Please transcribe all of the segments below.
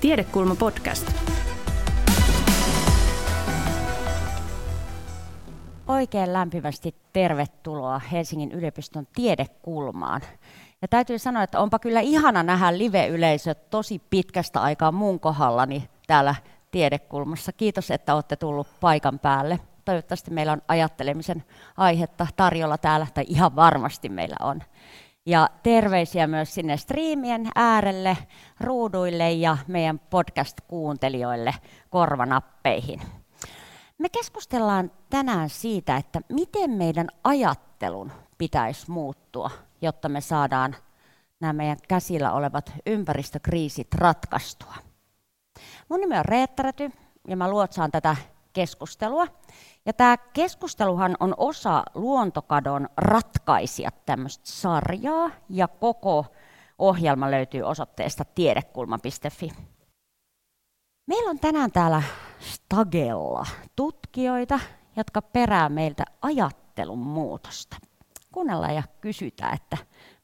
Tiedekulma podcast. Oikein lämpimästi tervetuloa Helsingin yliopiston tiedekulmaan. Ja täytyy sanoa, että onpa kyllä ihana nähdä live-yleisö tosi pitkästä aikaa muun kohdallani täällä tiedekulmassa. Kiitos, että olette tullut paikan päälle. Toivottavasti meillä on ajattelemisen aihetta tarjolla täällä, tai ihan varmasti meillä on. Ja terveisiä myös sinne striimien äärelle, ruuduille ja meidän podcast-kuuntelijoille korvanappeihin. Me keskustellaan tänään siitä, että miten meidän ajattelun pitäisi muuttua, jotta me saadaan nämä meidän käsillä olevat ympäristökriisit ratkaistua. Mun nimi on Reetta Räty, ja mä luotsaan tätä keskustelua. Ja tämä keskusteluhan on osa luontokadon ratkaisijat tämmöistä sarjaa, ja koko ohjelma löytyy osoitteesta tiedekulma.fi. Meillä on tänään täällä Stagella tutkijoita, jotka perää meiltä ajattelun muutosta. Kuunnellaan ja kysytään, että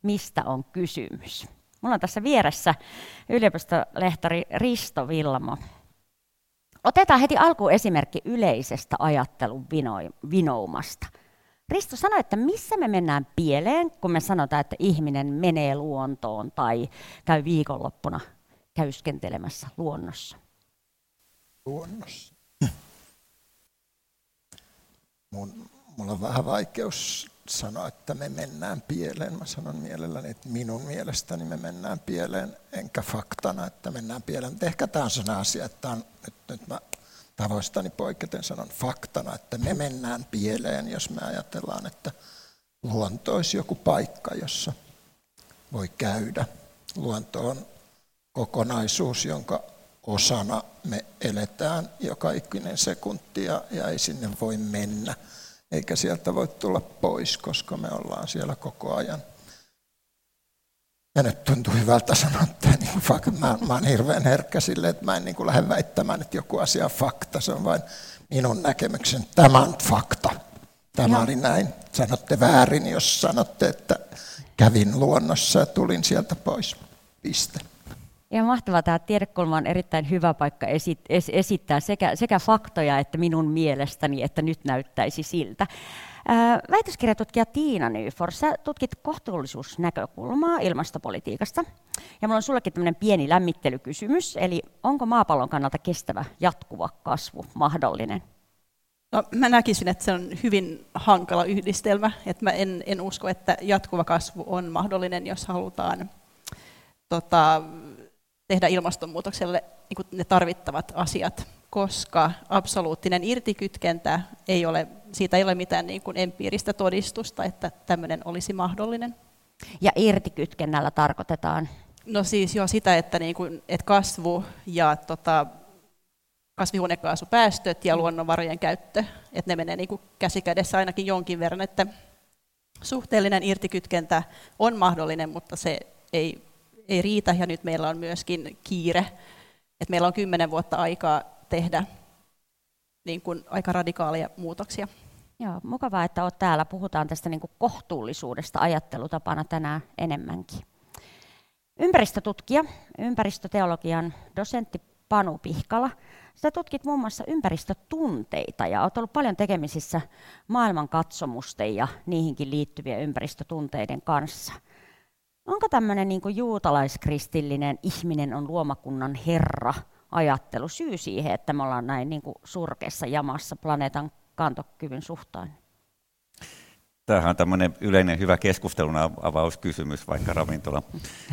mistä on kysymys. Mulla on tässä vieressä yliopistolehtori Risto Villamo. Otetaan heti alkuun esimerkki yleisestä ajattelun vinoumasta. Risto sanoi, että missä me mennään pieleen, kun me sanotaan, että ihminen menee luontoon tai käy viikonloppuna käyskentelemässä luonnossa. Luonnossa. Mun, mulla on vähän vaikeus sanoa, että me mennään pieleen. Mä sanon mielelläni, että minun mielestäni me mennään pieleen, enkä faktana, että mennään pieleen. Ehkä tämä on sellainen asia, että on, nyt, nyt mä tavoistani poiketen sanon faktana, että me mennään pieleen, jos me ajatellaan, että luonto olisi joku paikka, jossa voi käydä. Luonto on kokonaisuus, jonka osana me eletään joka ikinen sekunti ja, ja ei sinne voi mennä eikä sieltä voi tulla pois, koska me ollaan siellä koko ajan. Ja nyt tuntuu hyvältä sanoa, että niin fakta, mä, mä olen hirveän herkkä sille, että mä en niin lähde väittämään, että joku asia on fakta, se on vain minun näkemyksen. Tämä on fakta. Tämä oli näin. Sanotte väärin, jos sanotte, että kävin luonnossa ja tulin sieltä pois. Piste. Ja mahtavaa, tämä tiedekulma on erittäin hyvä paikka esit, es, esittää sekä, sekä faktoja että minun mielestäni, että nyt näyttäisi siltä. Väitöskirjatutkija Tiina Nyfor, sä tutkit kohtuullisuusnäkökulmaa ilmastopolitiikasta. Ja minulla on sullekin tämmöinen pieni lämmittelykysymys, eli onko maapallon kannalta kestävä jatkuva kasvu mahdollinen? No, mä näkisin, että se on hyvin hankala yhdistelmä. Että mä en, en usko, että jatkuva kasvu on mahdollinen, jos halutaan tota, tehdä ilmastonmuutokselle niin ne tarvittavat asiat, koska absoluuttinen irtikytkentä ei ole, siitä ei ole mitään niin kuin empiiristä todistusta, että tämmöinen olisi mahdollinen. Ja irtikytkennällä tarkoitetaan? No siis jo sitä, että, niin kuin, että kasvu ja tota, kasvihuonekaasupäästöt ja luonnonvarojen käyttö, että ne menee niin kuin käsikädessä ainakin jonkin verran, että suhteellinen irtikytkentä on mahdollinen, mutta se ei ei riitä ja nyt meillä on myöskin kiire, että meillä on kymmenen vuotta aikaa tehdä niin kuin aika radikaaleja muutoksia. Joo, mukavaa, että olet täällä. Puhutaan tästä niin kuin kohtuullisuudesta ajattelutapana tänään enemmänkin. Ympäristötutkija, ympäristöteologian dosentti Panu Pihkala. Sä tutkit muun muassa ympäristötunteita ja olet ollut paljon tekemisissä maailmankatsomusten ja niihinkin liittyvien ympäristötunteiden kanssa. Onko tämmöinen niin juutalaiskristillinen ihminen on luomakunnan herra ajattelu syy siihen, että me ollaan näin niin surkeassa jamassa planeetan kantokyvyn suhtaan? Tämähän on tämmöinen yleinen hyvä keskustelun avauskysymys, vaikka ravintola,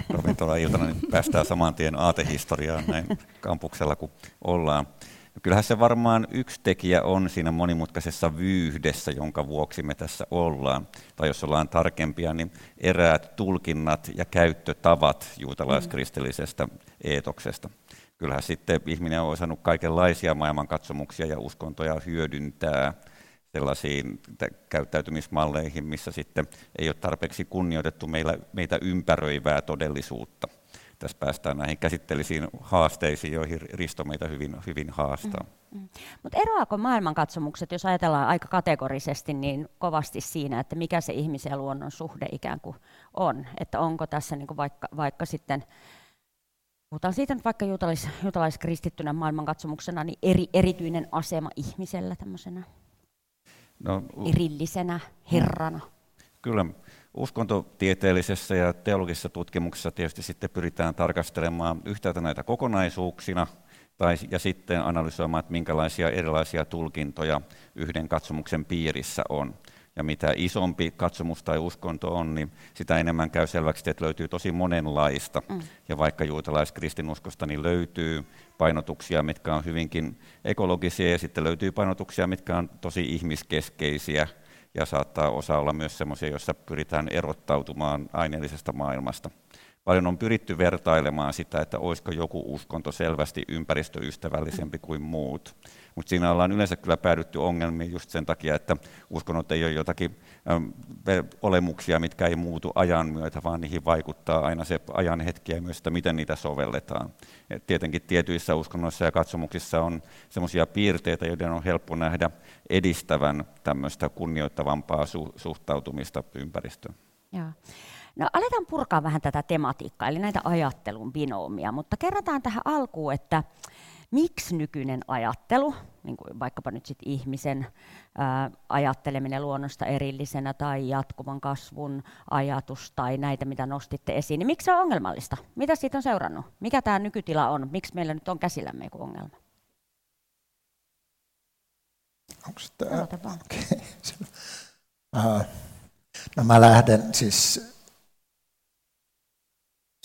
ravintola-iltana niin päästään saman tien aatehistoriaan näin kampuksella, kun ollaan. Kyllähän se varmaan yksi tekijä on siinä monimutkaisessa vyyhdessä, jonka vuoksi me tässä ollaan. Tai jos ollaan tarkempia, niin eräät tulkinnat ja käyttötavat juutalaiskristillisestä eetoksesta. Kyllähän sitten ihminen on osannut kaikenlaisia maailmankatsomuksia ja uskontoja hyödyntää sellaisiin käyttäytymismalleihin, missä sitten ei ole tarpeeksi kunnioitettu meitä ympäröivää todellisuutta tässä päästään näihin käsittelisiin haasteisiin, joihin Risto meitä hyvin, hyvin haastaa. Mm, mm. Mutta eroako maailmankatsomukset, jos ajatellaan aika kategorisesti, niin kovasti siinä, että mikä se ihmisen ja luonnon suhde ikään kuin on? Että onko tässä niin kuin vaikka, vaikka sitten puhutaan siitä nyt vaikka juutalais, juutalaiskristittynä maailmankatsomuksena, niin eri, erityinen asema ihmisellä tämmöisenä no, erillisenä herrana. Kyllä, uskontotieteellisessä ja teologisessa tutkimuksessa tietysti sitten pyritään tarkastelemaan yhtäältä näitä kokonaisuuksina, tai, ja sitten analysoimaan, että minkälaisia erilaisia tulkintoja yhden katsomuksen piirissä on ja mitä isompi katsomus tai uskonto on, niin sitä enemmän käy selväksi, että löytyy tosi monenlaista. Mm. Ja vaikka juutalaiskristinuskosta niin löytyy painotuksia, mitkä on hyvinkin ekologisia, ja sitten löytyy painotuksia, mitkä on tosi ihmiskeskeisiä, ja saattaa osa olla myös sellaisia, joissa pyritään erottautumaan aineellisesta maailmasta. Paljon on pyritty vertailemaan sitä, että olisiko joku uskonto selvästi ympäristöystävällisempi kuin muut. Mutta siinä ollaan yleensä kyllä päädytty ongelmiin just sen takia, että uskonnot ei ole jotakin olemuksia, mitkä ei muutu ajan myötä, vaan niihin vaikuttaa aina se ajan hetki ja myös sitä, miten niitä sovelletaan. Et tietenkin tietyissä uskonnoissa ja katsomuksissa on sellaisia piirteitä, joiden on helppo nähdä edistävän tämmöistä kunnioittavampaa su- suhtautumista ympäristöön. Joo. No aletaan purkaa vähän tätä tematiikkaa, eli näitä ajattelun binoomia, mutta kerrotaan tähän alkuun, että miksi nykyinen ajattelu, niin kuin vaikkapa nyt sit ihmisen ää, ajatteleminen luonnosta erillisenä tai jatkuvan kasvun ajatus tai näitä, mitä nostitte esiin, niin miksi se on ongelmallista? Mitä siitä on seurannut? Mikä tämä nykytila on? Miksi meillä nyt on käsillämme joku ongelma? Onko tämä? Okay. No mä lähden siis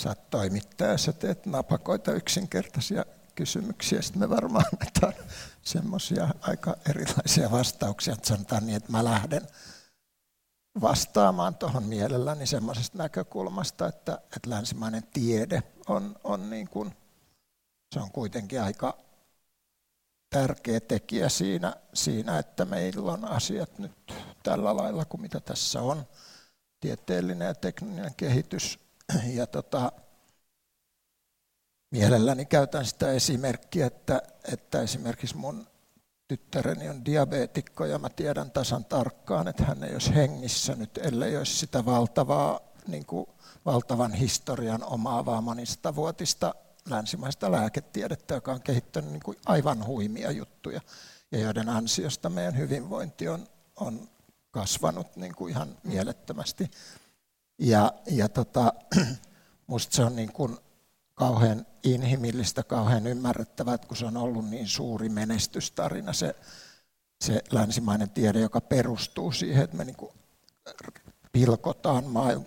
sä toimittaja, sä teet napakoita yksinkertaisia kysymyksiä, sitten me varmaan annetaan semmoisia aika erilaisia vastauksia, että sanotaan niin, että mä lähden vastaamaan tuohon mielelläni semmoisesta näkökulmasta, että, että länsimainen tiede on, on niin kuin, se on kuitenkin aika tärkeä tekijä siinä, siinä, että meillä on asiat nyt tällä lailla kuin mitä tässä on. Tieteellinen ja tekninen kehitys ja tota, mielelläni käytän sitä esimerkkiä, että, että esimerkiksi mun tyttäreni on diabeetikko ja mä tiedän tasan tarkkaan, että hän ei olisi hengissä nyt, ellei olisi sitä valtavaa, niin kuin, valtavan historian omaavaa monista vuotista länsimaista lääketiedettä, joka on kehittänyt niin kuin aivan huimia juttuja ja joiden ansiosta meidän hyvinvointi on, on kasvanut niin kuin ihan mielettömästi. Ja, ja tota, musta se on niin kuin kauhean inhimillistä, kauhean ymmärrettävää, että kun se on ollut niin suuri menestystarina, se, se länsimainen tiede, joka perustuu siihen, että me niin kuin pilkotaan,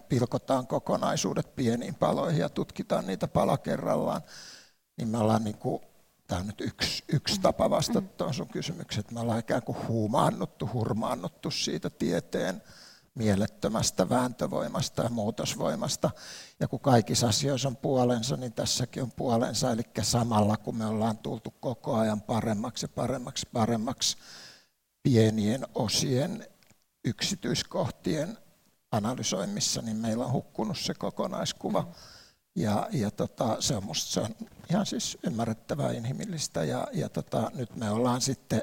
pilkotaan kokonaisuudet pieniin paloihin ja tutkitaan niitä pala kerrallaan, niin me ollaan niin kuin, tämä on nyt yksi, yksi tapa vastata tuon sun kysymykseen, että me ollaan ikään kuin huumaannuttu, hurmaannuttu siitä tieteen mielettömästä vääntövoimasta ja muutosvoimasta. Ja kun kaikissa asioissa on puolensa, niin tässäkin on puolensa. Eli samalla kun me ollaan tultu koko ajan paremmaksi ja paremmaksi paremmaksi pienien osien yksityiskohtien analysoimissa, niin meillä on hukkunut se kokonaiskuva. Ja, ja tota, se on musta se on ihan siis ymmärrettävää inhimillistä. Ja, ja tota, nyt me ollaan sitten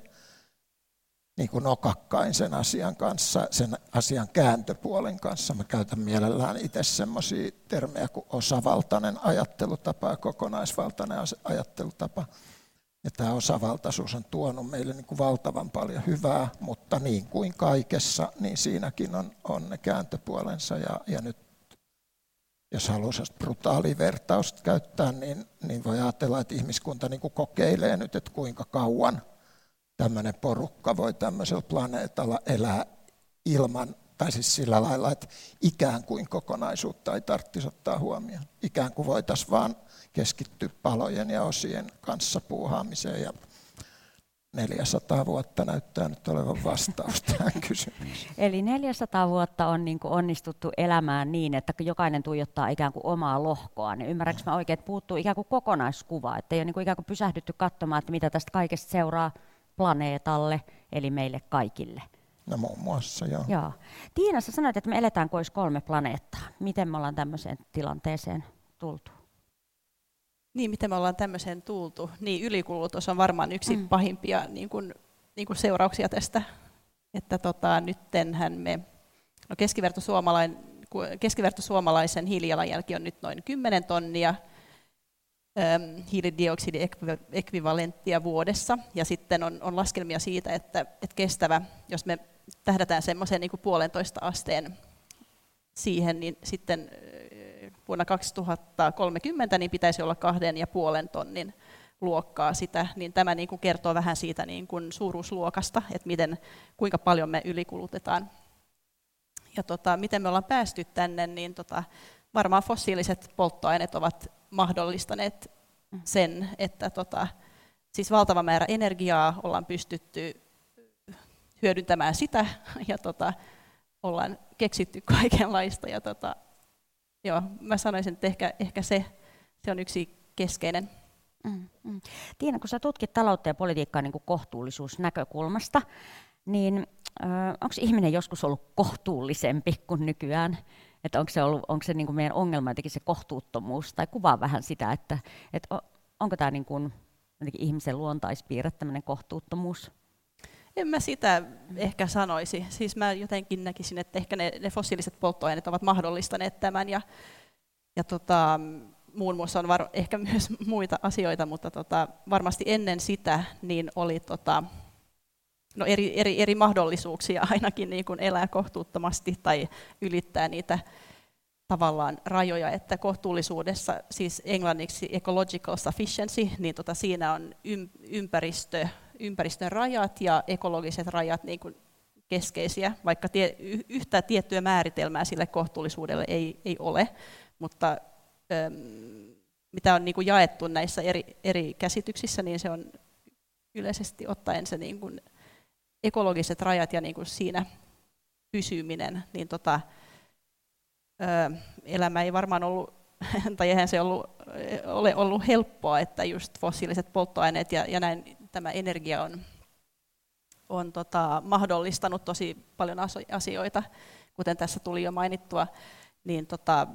niin kuin nokakkain sen asian kanssa, sen asian kääntöpuolen kanssa. Mä käytän mielellään itse semmoisia termejä kuin osavaltainen ajattelutapa ja kokonaisvaltainen ajattelutapa. Ja tämä osavaltaisuus on tuonut meille niin kuin valtavan paljon hyvää, mutta niin kuin kaikessa, niin siinäkin on, on ne kääntöpuolensa. Ja, ja nyt, jos haluaa brutaalia vertausta käyttää, niin, niin voi ajatella, että ihmiskunta niin kuin kokeilee nyt, että kuinka kauan – tämmöinen porukka voi tämmöisellä planeetalla elää ilman, tai siis sillä lailla, että ikään kuin kokonaisuutta ei tarvitsisi ottaa huomioon. Ikään kuin voitaisiin vaan keskittyä palojen ja osien kanssa puuhaamiseen ja 400 vuotta näyttää nyt olevan vastaus tähän kysymykseen. Eli 400 vuotta on niin kuin onnistuttu elämään niin, että jokainen tuijottaa ikään kuin omaa lohkoa. Niin ymmärrätkö mä oikein, että puuttuu ikään kuin kokonaiskuva, että ei ole niin kuin ikään kuin pysähdytty katsomaan, että mitä tästä kaikesta seuraa planeetalle, eli meille kaikille. No muun muassa, joo. joo. Tiina, sä sanoit, että me eletään kois kolme planeettaa. Miten me ollaan tämmöiseen tilanteeseen tultu? Niin, miten me ollaan tämmöiseen tultu? Niin, ylikulutus on varmaan yksi mm. pahimpia niin kuin, niin kuin seurauksia tästä. Että tota, nyttenhän me, no keskiverto, suomalainen, keskiverto suomalaisen hiilijalanjälki on nyt noin 10 tonnia, hiilidioksidiekvivalenttia vuodessa. Ja sitten on, on laskelmia siitä, että, että kestävä, jos me tähdätään semmoiseen niin puolentoista asteen siihen, niin sitten vuonna 2030 niin pitäisi olla kahden ja puolen tonnin luokkaa sitä, niin tämä niin kuin kertoo vähän siitä niin kuin suuruusluokasta, että miten, kuinka paljon me ylikulutetaan. Ja tota, miten me ollaan päästy tänne, niin tota, varmaan fossiiliset polttoaineet ovat mahdollistaneet sen, että tota, siis valtava määrä energiaa ollaan pystytty hyödyntämään sitä ja tota, ollaan keksitty kaikenlaista. Ja tota, joo, mä sanoisin, että ehkä, ehkä se, se on yksi keskeinen. Mm, mm. Tiina, kun sä tutkit taloutta ja politiikkaa niin kohtuullisuusnäkökulmasta, niin onko ihminen joskus ollut kohtuullisempi kuin nykyään? Että onko se, ollut, onko se niin kuin meidän ongelma jotenkin se kohtuuttomuus, tai kuvaa vähän sitä, että, että onko tämä niin kuin ihmisen luontaispiirre, tämmöinen kohtuuttomuus? En mä sitä ehkä sanoisi. Siis mä jotenkin näkisin, että ehkä ne, ne fossiiliset polttoaineet ovat mahdollistaneet tämän, ja, ja tota, muun muassa on var, ehkä myös muita asioita, mutta tota, varmasti ennen sitä niin oli tota, no eri, eri, eri mahdollisuuksia ainakin niin kuin elää kohtuuttomasti tai ylittää niitä tavallaan rajoja, että kohtuullisuudessa, siis englanniksi ecological sufficiency, niin tota, siinä on ympäristö, ympäristön rajat ja ekologiset rajat niin kuin keskeisiä, vaikka tie, yhtä tiettyä määritelmää sille kohtuullisuudelle ei, ei ole, mutta äm, mitä on niin kuin jaettu näissä eri, eri käsityksissä, niin se on yleisesti ottaen se niin kuin ekologiset rajat ja niin kuin siinä pysyminen, niin tota, ö, elämä ei varmaan ollut, tai eihän se ollut, ole ollut helppoa, että just fossiiliset polttoaineet ja, ja näin tämä energia on, on tota, mahdollistanut tosi paljon asioita, kuten tässä tuli jo mainittua, niin tota,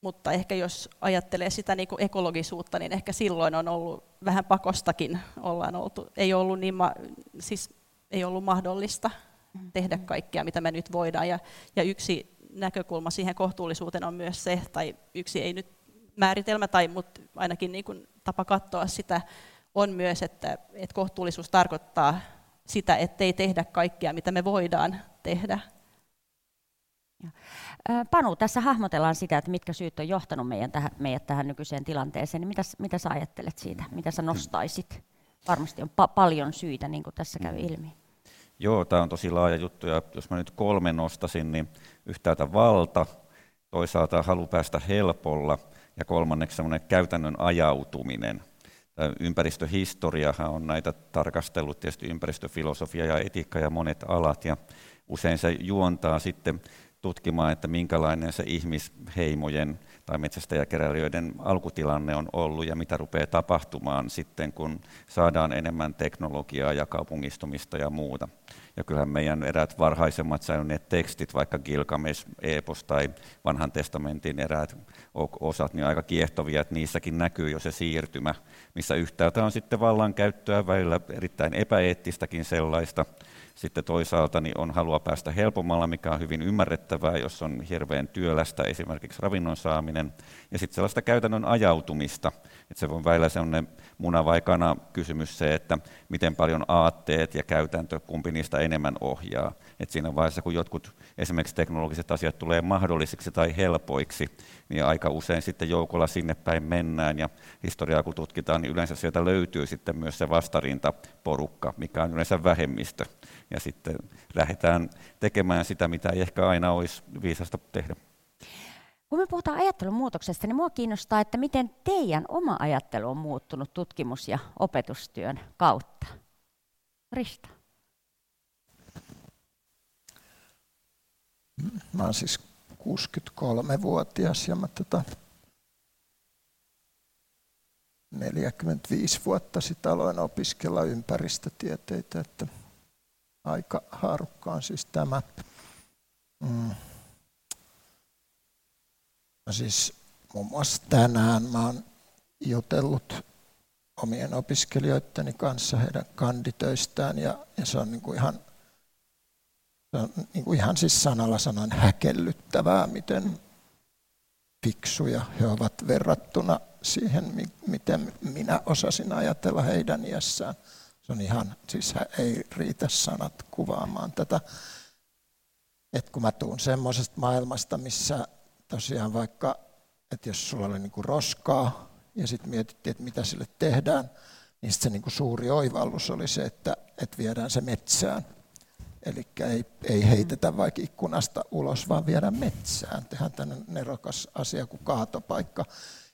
mutta ehkä jos ajattelee sitä niin kuin ekologisuutta, niin ehkä silloin on ollut vähän pakostakin, ollaan oltu, ei ollut niin, ma, siis ei ollut mahdollista tehdä kaikkea, mitä me nyt voidaan. Ja, ja yksi näkökulma siihen kohtuullisuuteen on myös se, tai yksi ei nyt määritelmä, tai mutta ainakin niin kuin tapa katsoa sitä, on myös, että, että kohtuullisuus tarkoittaa sitä, ettei tehdä kaikkea, mitä me voidaan tehdä. Panu, tässä hahmotellaan sitä, että mitkä syyt on johtanut meidän tähän, meidät tähän nykyiseen tilanteeseen. Niin mitä, mitä sä ajattelet siitä? Mitä sä nostaisit? Varmasti on pa- paljon syitä, niin kuin tässä käy ilmi. Joo, tämä on tosi laaja juttu, ja jos mä nyt kolme nostasin, niin yhtäältä valta, toisaalta halu päästä helpolla, ja kolmanneksi semmoinen käytännön ajautuminen. Tämä ympäristöhistoriahan on näitä tarkastellut, tietysti ympäristöfilosofia ja etiikka ja monet alat, ja usein se juontaa sitten tutkimaan, että minkälainen se ihmisheimojen tai metsästäjäkeräilijöiden alkutilanne on ollut ja mitä rupeaa tapahtumaan sitten, kun saadaan enemmän teknologiaa ja kaupungistumista ja muuta. Ja kyllähän meidän eräät varhaisemmat säilyneet tekstit, vaikka Gilgamesh, Epos tai vanhan testamentin eräät osat, niin aika kiehtovia, että niissäkin näkyy jo se siirtymä, missä yhtäältä on sitten vallankäyttöä välillä erittäin epäeettistäkin sellaista, sitten toisaalta niin on halua päästä helpommalla, mikä on hyvin ymmärrettävää, jos on hirveän työlästä esimerkiksi ravinnon saaminen. Ja sitten sellaista käytännön ajautumista, että se on välillä sellainen muna vai kana kysymys se, että miten paljon aatteet ja käytäntö, kumpi niistä enemmän ohjaa. Et siinä vaiheessa, kun jotkut esimerkiksi teknologiset asiat tulee mahdollisiksi tai helpoiksi, niin aika usein sitten joukolla sinne päin mennään. Ja historiaa kun tutkitaan, niin yleensä sieltä löytyy sitten myös se vastarintaporukka, mikä on yleensä vähemmistö. Ja sitten lähdetään tekemään sitä, mitä ei ehkä aina olisi viisasta tehdä. Kun me puhutaan ajattelun muutoksesta, niin minua kiinnostaa, että miten teidän oma ajattelu on muuttunut tutkimus- ja opetustyön kautta. Rista. Mä olen siis 63-vuotias ja mä tota 45 vuotta sitten aloin opiskella ympäristötieteitä, että aika haarukka on siis tämä. Mm. No siis muun muassa tänään mä oon jutellut omien opiskelijoitteni kanssa heidän kanditöistään ja, ja se on niin kuin ihan, se on niin kuin ihan siis sanalla sanoen häkellyttävää, miten fiksuja he ovat verrattuna siihen, miten minä osasin ajatella heidän iässään. Se on ihan, siis ei riitä sanat kuvaamaan tätä. että kun mä tuun semmoisesta maailmasta, missä tosiaan vaikka, että jos sulla oli niinku roskaa ja sitten mietittiin, että mitä sille tehdään, niin se niinku suuri oivallus oli se, että, että viedään se metsään. Eli ei, ei heitetä vaikka ikkunasta ulos, vaan viedään metsään. Tehdään tämmöinen nerokas asia kuin kaatopaikka.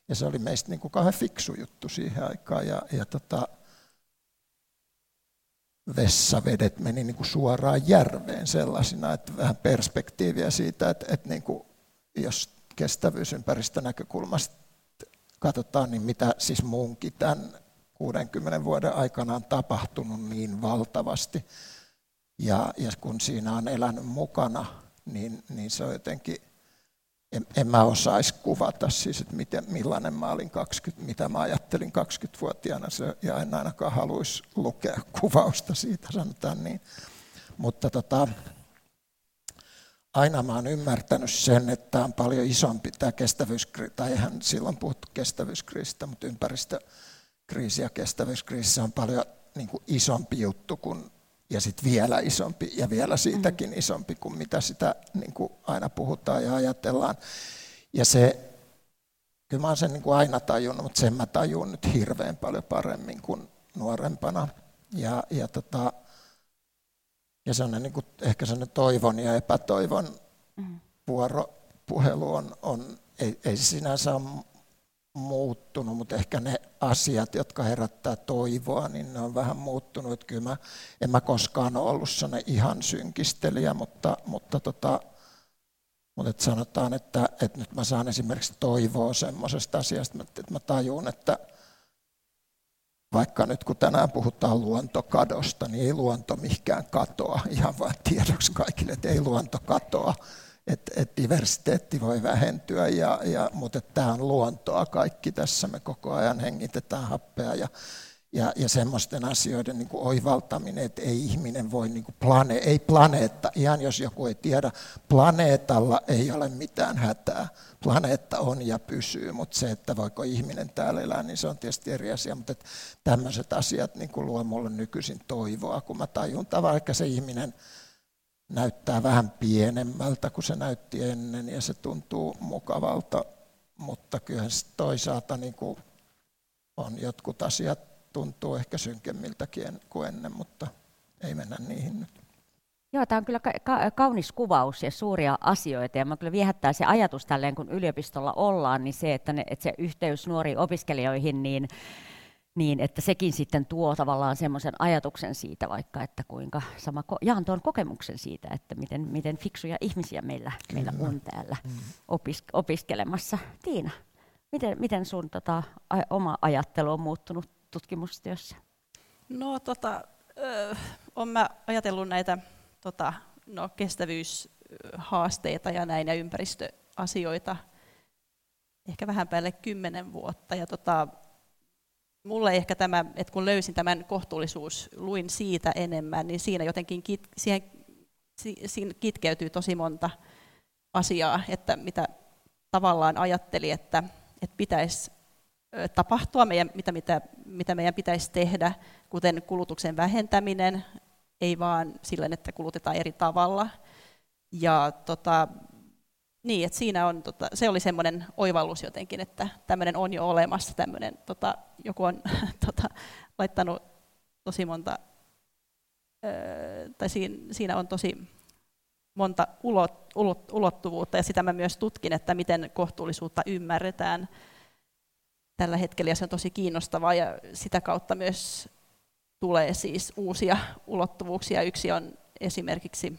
Ja se oli meistä niin kuin kauhean fiksu juttu siihen aikaan. Ja, ja tota, vessavedet meni niin kuin suoraan järveen sellaisina, että vähän perspektiiviä siitä, että, että niin kuin, jos kestävyysympäristön näkökulmasta katsotaan, niin mitä siis muunkin tämän 60 vuoden aikana on tapahtunut niin valtavasti. Ja, ja kun siinä on elänyt mukana, niin, niin se on jotenkin, en, en mä osaisi kuvata siis, että miten, millainen mä olin 20, mitä mä ajattelin 20-vuotiaana, se, ja en ainakaan haluaisi lukea kuvausta siitä, sanotaan niin. Mutta tota, aina mä oon ymmärtänyt sen, että tämä on paljon isompi, tämä kestävyyskriisi, tai eihän silloin puhuttu kestävyyskriisistä, mutta ympäristökriisi ja kestävyyskriisi on paljon niin kuin isompi juttu kuin ja sitten vielä isompi ja vielä siitäkin isompi kuin mitä sitä niin kuin aina puhutaan ja ajatellaan. Ja se, kyllä mä oon sen niin kuin aina tajunnut, mutta sen mä tajun nyt hirveän paljon paremmin kuin nuorempana. Ja, ja, tota, ja sellainen, niin kuin, ehkä sellainen toivon ja epätoivon mm. vuoropuhelu on, on ei, ei se sinänsä ole muuttunut, mutta ehkä ne asiat, jotka herättää toivoa, niin ne on vähän muuttunut. Että kyllä mä, en mä koskaan ole ollut sellainen ihan synkistelijä, mutta, mutta, tota, mutta että sanotaan, että, että nyt mä saan esimerkiksi toivoa semmoisesta asiasta, että mä tajun, että vaikka nyt kun tänään puhutaan luontokadosta, niin ei luonto mihinkään katoa, ihan vain tiedoksi kaikille, että ei luonto katoa että et diversiteetti voi vähentyä, ja, ja, mutta tämä on luontoa. Kaikki tässä, me koko ajan hengitetään happea ja, ja, ja semmoisten asioiden niin kuin oivaltaminen, että ei ihminen voi, niin kuin plane, ei planeetta, ihan jos joku ei tiedä, planeetalla ei ole mitään hätää. Planeetta on ja pysyy, mutta se, että voiko ihminen täällä elää, niin se on tietysti eri asia, mutta tämmöiset asiat niin kuin luo mulle nykyisin toivoa, kun mä tajun vaikka se ihminen näyttää vähän pienemmältä kuin se näytti ennen ja se tuntuu mukavalta, mutta kyllähän toisaalta niin kuin on jotkut asiat tuntuu ehkä synkemmiltäkin kuin ennen, mutta ei mennä niihin nyt. Joo, tämä on kyllä ka- kaunis kuvaus ja suuria asioita, ja mä kyllä viehättää se ajatus tälleen, kun yliopistolla ollaan, niin se, että, ne, että se yhteys nuoriin opiskelijoihin, niin niin että sekin sitten tuo tavallaan semmoisen ajatuksen siitä vaikka, että kuinka sama, jaan tuon kokemuksen siitä, että miten, miten fiksuja ihmisiä meillä, meillä on täällä mm. opis, opiskelemassa. Tiina, miten, miten sun tota, a, oma ajattelu on muuttunut tutkimustyössä? No tota, ö, on mä ajatellut näitä tota, no, kestävyyshaasteita ja näin ja ympäristöasioita ehkä vähän päälle kymmenen vuotta. Ja tota, mulle ehkä tämä, että kun löysin tämän kohtuullisuus, luin siitä enemmän, niin siinä jotenkin kit, siihen, siinä kitkeytyy tosi monta asiaa, että mitä tavallaan ajatteli, että, että pitäisi tapahtua, meidän, mitä, mitä, mitä meidän pitäisi tehdä, kuten kulutuksen vähentäminen, ei vaan sillä, että kulutetaan eri tavalla. Ja tota, niin, että siinä on, tota, se oli semmoinen oivallus jotenkin, että tämmöinen on jo olemassa, tämmöinen, tota, joku on tota, laittanut tosi monta, öö, tai siinä, siinä on tosi monta ulot, ulot, ulottuvuutta, ja sitä mä myös tutkin, että miten kohtuullisuutta ymmärretään tällä hetkellä, ja se on tosi kiinnostavaa, ja sitä kautta myös tulee siis uusia ulottuvuuksia. Yksi on esimerkiksi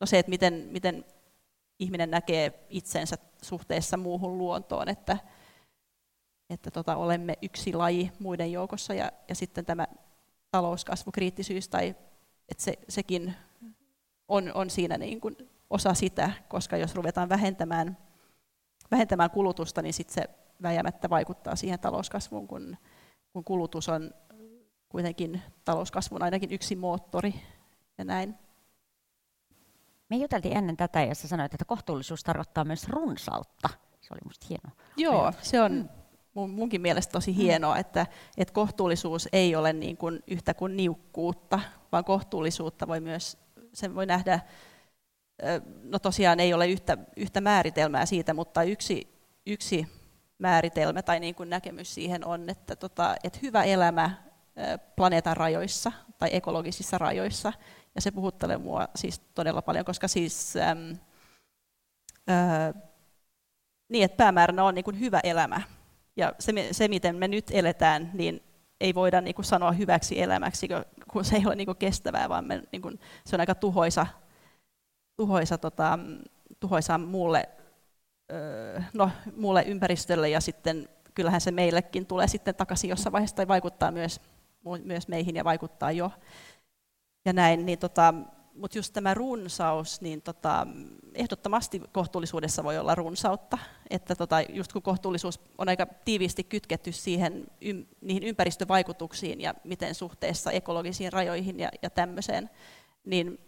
no se, että miten, miten ihminen näkee itsensä suhteessa muuhun luontoon, että, että tota, olemme yksi laji muiden joukossa ja, ja sitten tämä talouskasvukriittisyys, tai että se, sekin on, on siinä niin kuin osa sitä, koska jos ruvetaan vähentämään, vähentämään kulutusta, niin sitten se väjämättä vaikuttaa siihen talouskasvuun, kun, kun kulutus on kuitenkin talouskasvun ainakin yksi moottori ja näin. Me juteltiin ennen tätä ja sä sanoit, että kohtuullisuus tarkoittaa myös runsautta. Se oli musta hieno. Joo, se on, mun, munkin mielestä tosi mm. hienoa, että, että kohtuullisuus ei ole niin kuin yhtä kuin niukkuutta, vaan kohtuullisuutta voi myös, sen voi nähdä, no tosiaan ei ole yhtä, yhtä määritelmää siitä, mutta yksi, yksi määritelmä tai niin kuin näkemys siihen on, että, tota, että hyvä elämä planeetan rajoissa tai ekologisissa rajoissa, ja se puhuttelee mua siis todella paljon, koska siis äm, ää, niin, että päämääränä on niin kuin hyvä elämä, ja se, se, miten me nyt eletään, niin ei voida niin kuin sanoa hyväksi elämäksi, kun se ei ole niin kuin kestävää, vaan me, niin kuin, se on aika tuhoisa, tuhoisa, tota, tuhoisa muulle, no, muulle ympäristölle ja sitten kyllähän se meillekin tulee sitten takaisin jossain vaiheessa tai vaikuttaa myös, myös meihin ja vaikuttaa jo. Ja näin, niin tota, mutta just tämä runsaus, niin tota, ehdottomasti kohtuullisuudessa voi olla runsautta. Että tota, just kun kohtuullisuus on aika tiiviisti kytketty siihen, ym, niihin ympäristövaikutuksiin ja miten suhteessa ekologisiin rajoihin ja, ja tämmöiseen, niin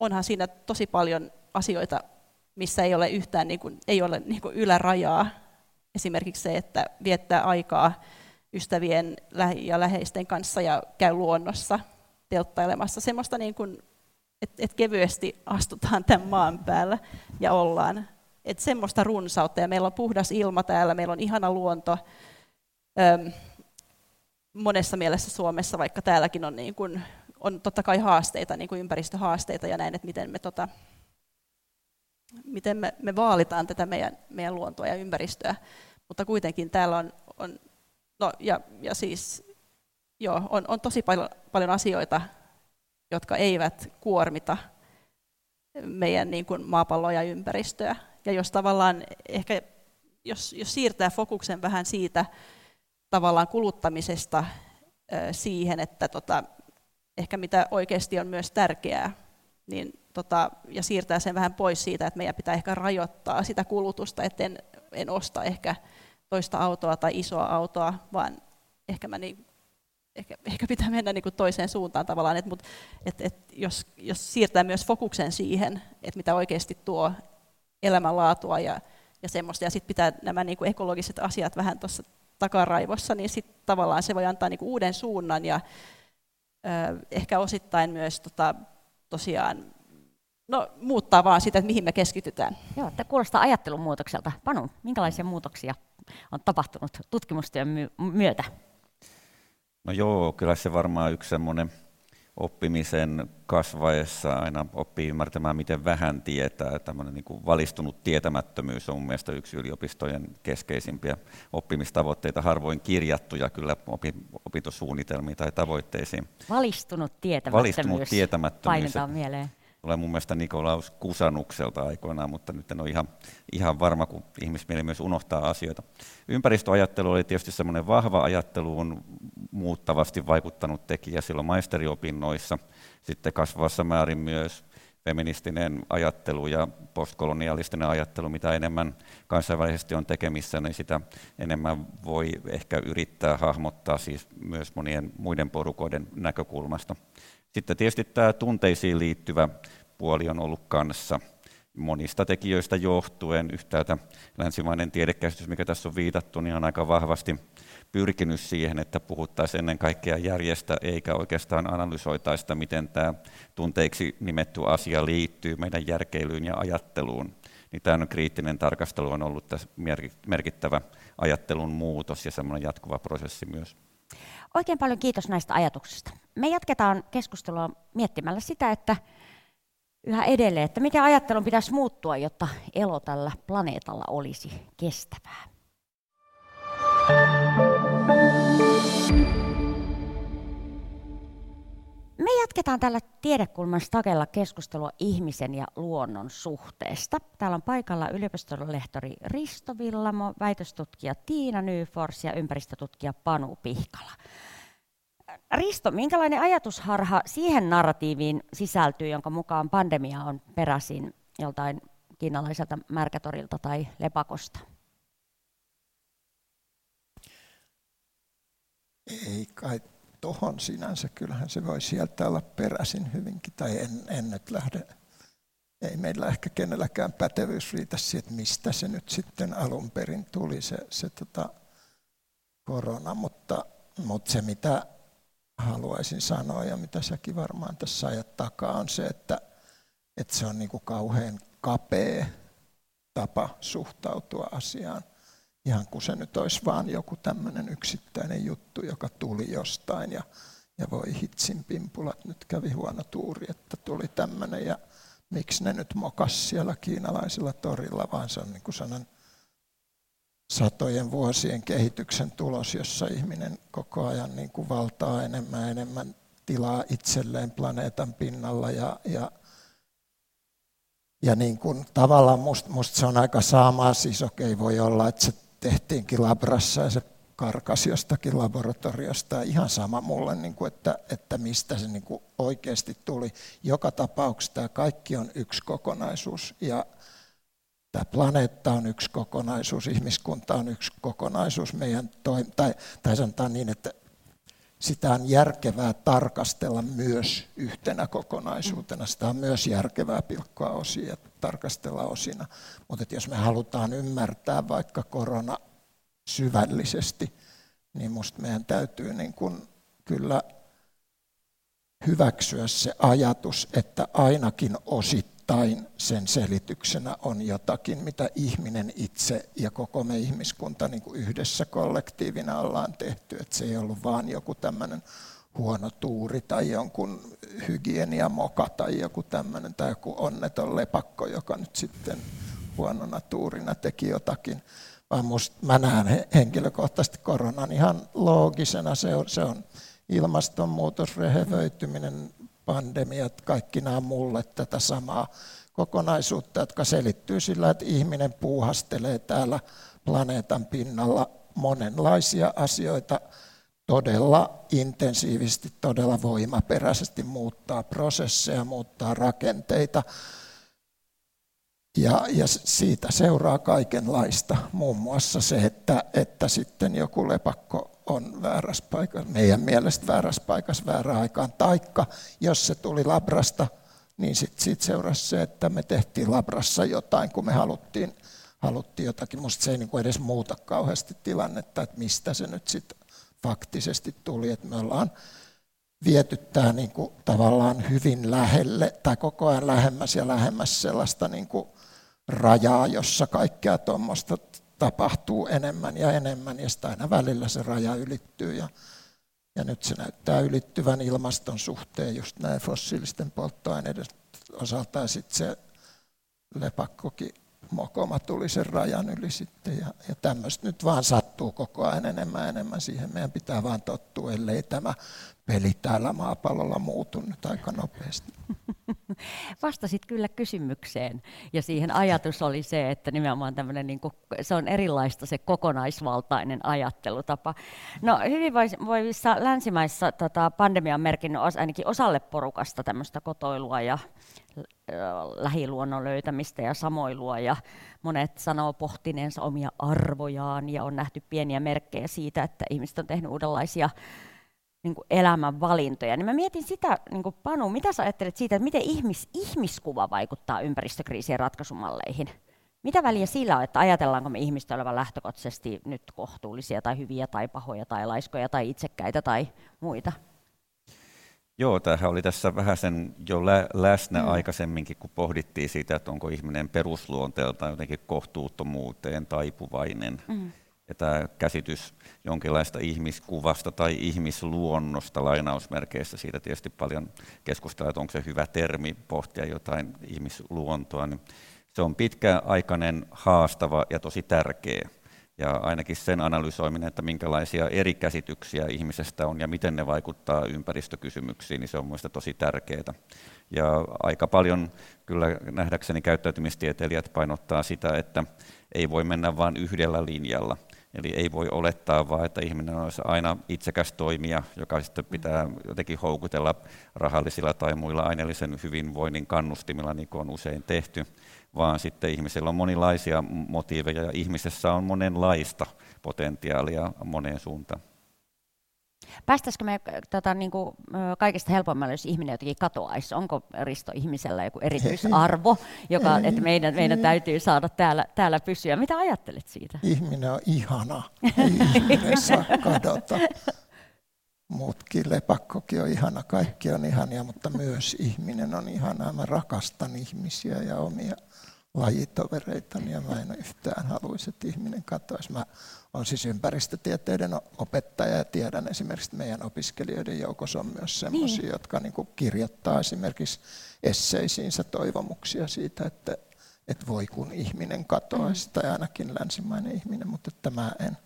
onhan siinä tosi paljon asioita, missä ei ole yhtään niin kuin, ei ole niin kuin ylärajaa. Esimerkiksi se, että viettää aikaa ystävien ja läheisten kanssa ja käy luonnossa telttailemassa. Semmoista niin kuin että et kevyesti astutaan tämän maan päällä ja ollaan. Että semmoista runsautta ja meillä on puhdas ilma täällä, meillä on ihana luonto. Öm, monessa mielessä Suomessa, vaikka täälläkin on, niin kuin, on totta kai haasteita, niin kuin ympäristöhaasteita ja näin, että miten me, tota, miten me, me vaalitaan tätä meidän, meidän luontoa ja ympäristöä. Mutta kuitenkin täällä on, on no, ja, ja siis, joo, on, on tosi paljon, paljon asioita, jotka eivät kuormita meidän niin kuin maapalloa ja ympäristöä. Ja jos tavallaan ehkä, jos, jos siirtää fokuksen vähän siitä tavallaan kuluttamisesta siihen, että tota, ehkä mitä oikeasti on myös tärkeää, niin tota, ja siirtää sen vähän pois siitä, että meidän pitää ehkä rajoittaa sitä kulutusta, että en, en osta ehkä toista autoa tai isoa autoa, vaan ehkä mä niin ehkä, ehkä pitää mennä niin kuin toiseen suuntaan tavallaan, että, mutta, että, että jos, jos siirtää myös fokuksen siihen, että mitä oikeasti tuo elämänlaatua ja, ja semmoista, ja sitten pitää nämä niin kuin ekologiset asiat vähän tuossa takaraivossa, niin sitten tavallaan se voi antaa niin kuin uuden suunnan ja ö, ehkä osittain myös tota, tosiaan no, muuttaa vaan sitä, että mihin me keskitytään. Joo, tämä kuulostaa ajattelun muutokselta. Panu, minkälaisia muutoksia on tapahtunut tutkimustyön myötä? No joo, kyllä se varmaan yksi semmoinen oppimisen kasvaessa aina oppii ymmärtämään, miten vähän tietää. Tämmöinen niin kuin valistunut tietämättömyys on mielestäni yksi yliopistojen keskeisimpiä oppimistavoitteita, harvoin kirjattuja kyllä opintosuunnitelmiin tai tavoitteisiin. Valistunut tietämättömyys, Valistunut tietämättömyys. painetaan mieleen tulee mun mielestä Nikolaus Kusanukselta aikoinaan, mutta nyt en ole ihan, ihan varma, kun ihmismieli myös unohtaa asioita. Ympäristöajattelu oli tietysti semmoinen vahva ajattelu, on muuttavasti vaikuttanut tekijä silloin maisteriopinnoissa, sitten kasvavassa määrin myös feministinen ajattelu ja postkolonialistinen ajattelu, mitä enemmän kansainvälisesti on tekemissä, niin sitä enemmän voi ehkä yrittää hahmottaa siis myös monien muiden porukoiden näkökulmasta. Sitten tietysti tämä tunteisiin liittyvä puoli on ollut kanssa monista tekijöistä johtuen. Yhtäältä länsimainen tiedekäsitys, mikä tässä on viitattu, niin on aika vahvasti pyrkinyt siihen, että puhuttaisiin ennen kaikkea järjestä, eikä oikeastaan analysoitaisi sitä, miten tämä tunteiksi nimetty asia liittyy meidän järkeilyyn ja ajatteluun. Niin tämä kriittinen tarkastelu on ollut tässä merkittävä ajattelun muutos ja semmoinen jatkuva prosessi myös. Oikein paljon kiitos näistä ajatuksista. Me jatketaan keskustelua miettimällä sitä, että yhä edelleen, että mikä ajattelun pitäisi muuttua, jotta elo tällä planeetalla olisi kestävää. Me jatketaan tällä tiedekulman stakella keskustelua ihmisen ja luonnon suhteesta. Täällä on paikalla yliopiston lehtori Risto Villamo, väitöstutkija Tiina Nyfors ja ympäristötutkija Panu Pihkala. Risto, minkälainen ajatusharha siihen narratiiviin sisältyy, jonka mukaan pandemia on peräisin joltain kiinalaiselta märkätorilta tai lepakosta? Ei kai tohon sinänsä, kyllähän se voi sieltä olla peräisin hyvinkin, tai en, en nyt lähde, ei meillä ehkä kenelläkään pätevyys riitä siihen, että mistä se nyt sitten alun perin tuli. Se, se tota, korona, mutta, mutta se mitä haluaisin sanoa ja mitä säkin varmaan tässä ajat takaa on se, että, että se on niin kuin kauhean kapea tapa suhtautua asiaan. Ihan kuin se nyt olisi vaan joku tämmöinen yksittäinen juttu, joka tuli jostain ja, ja voi hitsin pimpulat, nyt kävi huono tuuri, että tuli tämmöinen ja miksi ne nyt mokas siellä kiinalaisilla torilla, vaan se on niin kuin sanon, satojen vuosien kehityksen tulos, jossa ihminen koko ajan niin kuin valtaa enemmän enemmän tilaa itselleen planeetan pinnalla ja, ja ja niin kuin, tavallaan musta must se on aika sama, siis okei voi olla, että se tehtiinkin labrassa ja se karkas jostakin laboratoriosta. Ihan sama mulle, niin kuin, että, että mistä se niin kuin oikeasti tuli. Joka tapauksessa tämä kaikki on yksi kokonaisuus ja tämä planeetta on yksi kokonaisuus, ihmiskunta on yksi kokonaisuus. Meidän toi, tai, tai sanotaan niin, että sitä on järkevää tarkastella myös yhtenä kokonaisuutena. Sitä on myös järkevää pilkkoa osia tarkastella osina. Mutta jos me halutaan ymmärtää vaikka korona syvällisesti, niin minusta meidän täytyy niin kun kyllä hyväksyä se ajatus, että ainakin osittain osittain sen selityksenä on jotakin, mitä ihminen itse ja koko me ihmiskunta niin kuin yhdessä kollektiivina ollaan tehty. Että se ei ollut vaan joku tämmöinen huono tuuri tai jonkun hygieniamoka tai joku tämmöinen tai joku onneton lepakko, joka nyt sitten huonona tuurina teki jotakin. Vaan musta, mä näen henkilökohtaisesti koronan ihan loogisena. Se on, se on ilmastonmuutos, rehevöityminen, pandemiat, kaikki nämä mulle tätä samaa kokonaisuutta, jotka selittyy sillä, että ihminen puuhastelee täällä planeetan pinnalla monenlaisia asioita todella intensiivisesti, todella voimaperäisesti, muuttaa prosesseja, muuttaa rakenteita. Ja, ja siitä seuraa kaikenlaista, muun muassa se, että, että sitten joku lepakko on väärässä paikassa, meidän mielestä väärässä paikassa väärään aikaan. Taikka jos se tuli labrasta, niin sitten sit seurasi se, että me tehtiin labrassa jotain, kun me haluttiin, haluttiin jotakin. Musta se ei niinku edes muuta kauheasti tilannetta, että mistä se nyt sitten faktisesti tuli. Että me ollaan viety tämä niinku tavallaan hyvin lähelle tai koko ajan lähemmäs ja lähemmäs sellaista niinku rajaa, jossa kaikkea tuommoista tapahtuu enemmän ja enemmän ja sitten aina välillä se raja ylittyy ja, ja nyt se näyttää ylittyvän ilmaston suhteen just näin fossiilisten polttoaineiden osalta ja sitten se lepakkokin mokoma tuli sen rajan yli sitten ja, ja tämmöistä nyt vaan sattuu koko ajan enemmän ja enemmän siihen. Meidän pitää vaan tottua, ellei tämä peli täällä maapallolla muutu nyt aika nopeasti. Vastasit kyllä kysymykseen ja siihen ajatus oli se, että nimenomaan tämmöinen, niin kuin, se on erilaista se kokonaisvaltainen ajattelutapa. No hyvinvoivissa länsimaissa tota, pandemia on merkinnyt ainakin osalle porukasta tämmöistä kotoilua ja lähiluonnon löytämistä ja samoilua ja monet sanoo pohtineensa omia arvojaan ja on nähty pieniä merkkejä siitä, että ihmiset on tehnyt uudenlaisia niin kuin elämän valintoja. Niin mä mietin sitä, niin kuin Panu, mitä sä ajattelet siitä, että miten ihmis, ihmiskuva vaikuttaa ympäristökriisien ratkaisumalleihin? Mitä väliä sillä on, että ajatellaanko me ihmistä olevan lähtökohtaisesti nyt kohtuullisia tai hyviä tai pahoja tai laiskoja tai itsekkäitä tai muita? Joo, tämähän oli tässä vähän sen jo lä- läsnä mm. aikaisemminkin, kun pohdittiin siitä, että onko ihminen perusluonteeltaan jotenkin kohtuuttomuuteen taipuvainen. Mm. Ja tämä käsitys jonkinlaista ihmiskuvasta tai ihmisluonnosta lainausmerkeissä, siitä tietysti paljon keskustellaan, että onko se hyvä termi pohtia jotain ihmisluontoa, niin se on pitkäaikainen, haastava ja tosi tärkeä. Ja ainakin sen analysoiminen, että minkälaisia eri käsityksiä ihmisestä on ja miten ne vaikuttaa ympäristökysymyksiin, niin se on mielestäni tosi tärkeää. Ja aika paljon kyllä nähdäkseni käyttäytymistieteilijät painottaa sitä, että ei voi mennä vain yhdellä linjalla. Eli ei voi olettaa vaan, että ihminen olisi aina itsekäs toimija, joka sitten pitää jotenkin houkutella rahallisilla tai muilla aineellisen hyvinvoinnin kannustimilla, niin kuin on usein tehty, vaan sitten ihmisellä on monilaisia motiiveja ja ihmisessä on monenlaista potentiaalia moneen suuntaan. Päästäisikö me tota, niin kuin, kaikista helpommalle, jos ihminen jotenkin katoaisi? Onko Risto ihmisellä joku erityisarvo, joka, että meidän, meidän täytyy saada täällä, täällä pysyä? Mitä ajattelet siitä? Ihminen on ihana. Ihminen saa kadota. Muutkin, lepakkokin on ihana, kaikki on ihania, mutta myös ihminen on ihana. Mä rakastan ihmisiä ja omia lajitovereitani ja mä en yhtään haluaisi, että ihminen katoaisi. Mä olen siis ympäristötieteiden opettaja ja tiedän esimerkiksi, että meidän opiskelijoiden joukossa on myös sellaisia, niin. jotka niin kuin kirjoittaa esimerkiksi esseisiinsä toivomuksia siitä, että, että voi kun ihminen katoaisi, mm. tai ainakin länsimainen ihminen, mutta että mä en.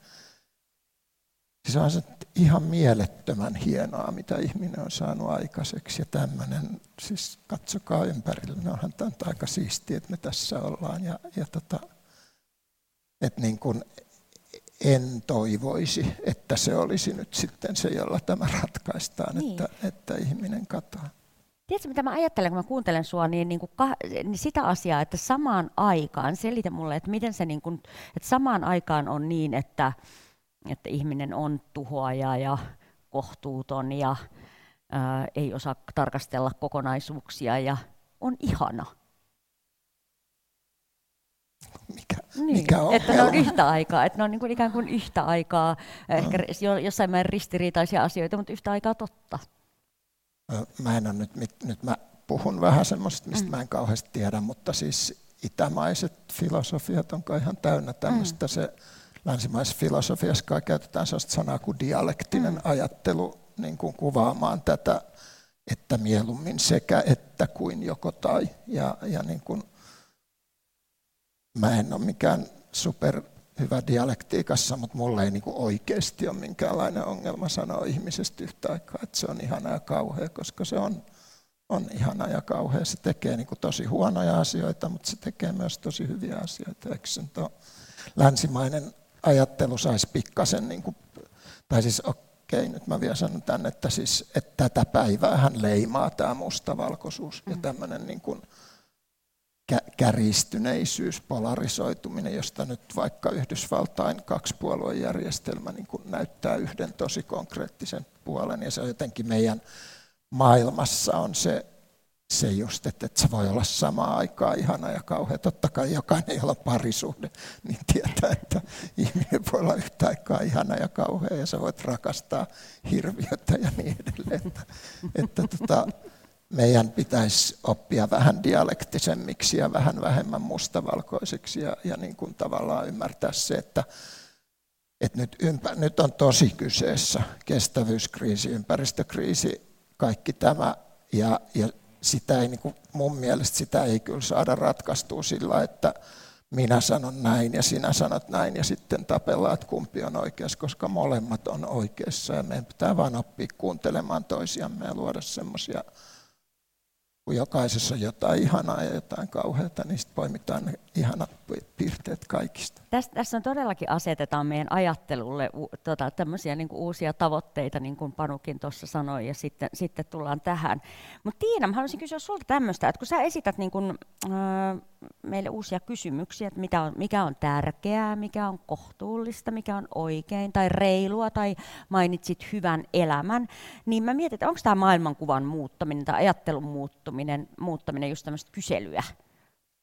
Siis on se ihan mielettömän hienoa, mitä ihminen on saanut aikaiseksi. Ja tämmöinen, siis katsokaa ympärille, no onhan tämä aika siistiä, että me tässä ollaan. Ja, ja tota, että niin kuin, en toivoisi, että se olisi nyt sitten se, jolla tämä ratkaistaan, niin. että, että ihminen katoaa. Tiedätkö, mitä mä ajattelen, kun mä kuuntelen sua, niin, niin, kuin niin sitä asiaa, että samaan aikaan, selitä mulle, että miten se, niin kuin, että samaan aikaan on niin, että, että ihminen on tuhoaja ja kohtuuton ja ää, ei osaa tarkastella kokonaisuuksia ja on ihana. Mikä, niin, mikä on Että ne on yhtä aikaa, että ne on niin kuin ikään kuin yhtä aikaa, no. ehkä jossain määrin ristiriitaisia asioita, mutta yhtä aikaa totta. Mä en ole nyt, nyt mä puhun vähän semmoista, mistä mm. mä en kauheasti tiedä, mutta siis itämaiset filosofiat onko ihan täynnä tämmöistä mm. se länsimaisessa filosofiassa käytetään sellaista sanaa kuin dialektinen mm. ajattelu niin kuin kuvaamaan tätä, että mieluummin sekä että kuin joko tai. Ja, ja niin kuin, mä en ole mikään super hyvä dialektiikassa, mutta mulla ei niin kuin oikeasti ole minkäänlainen ongelma sanoa ihmisestä yhtä aikaa, että se on ihana ja kauhea, koska se on, on ihana ja kauhea. Se tekee niin kuin tosi huonoja asioita, mutta se tekee myös tosi hyviä asioita. Eikö se länsimainen ajattelu saisi pikkasen, niin kuin, tai siis okei, nyt mä vielä sanon tämän, että, siis, että tätä päivää hän leimaa tämä mustavalkoisuus mm. ja tämmöinen niin kuin, käristyneisyys, polarisoituminen, josta nyt vaikka Yhdysvaltain kaksipuoluejärjestelmä niin kuin näyttää yhden tosi konkreettisen puolen, ja se on jotenkin meidän maailmassa on se se just, että, että se voi olla samaan aikaan ihana ja kauhea. Totta kai jokainen, jolla on parisuhde, niin tietää, että ihminen voi olla yhtä aikaa ihana ja kauhea ja sä voit rakastaa hirviötä ja niin edelleen. Että, että tota, meidän pitäisi oppia vähän dialektisemmiksi ja vähän vähemmän mustavalkoiseksi ja, ja niin kuin tavallaan ymmärtää se, että, että nyt, ympä, nyt on tosi kyseessä kestävyyskriisi, ympäristökriisi, kaikki tämä. Ja, ja sitä ei, niin kuin mun mielestä sitä ei kyllä saada ratkaistua sillä, että minä sanon näin ja sinä sanot näin ja sitten tapellaan, että kumpi on oikeassa, koska molemmat on oikeassa. Ja meidän pitää vain oppia kuuntelemaan toisiamme ja luoda semmoisia kun jokaisessa on jotain ihanaa ja jotain kauheata, niin sitten poimitaan ne ihanat piirteet kaikista. Tässä, tässä on todellakin asetetaan meidän ajattelulle tota, tämmöisiä niin uusia tavoitteita, niin kuin Panukin tuossa sanoi, ja sitten, sitten tullaan tähän. Mutta Tiina, mä haluaisin kysyä sinulta tämmöistä, että kun sä esität niin kuin, äh, meille uusia kysymyksiä, että mikä on, mikä on tärkeää, mikä on kohtuullista, mikä on oikein tai reilua, tai mainitsit hyvän elämän, niin mä mietin, että onko tämä maailmankuvan muuttaminen tai ajattelun muuttuminen, muuttaminen just tämmöistä kyselyä?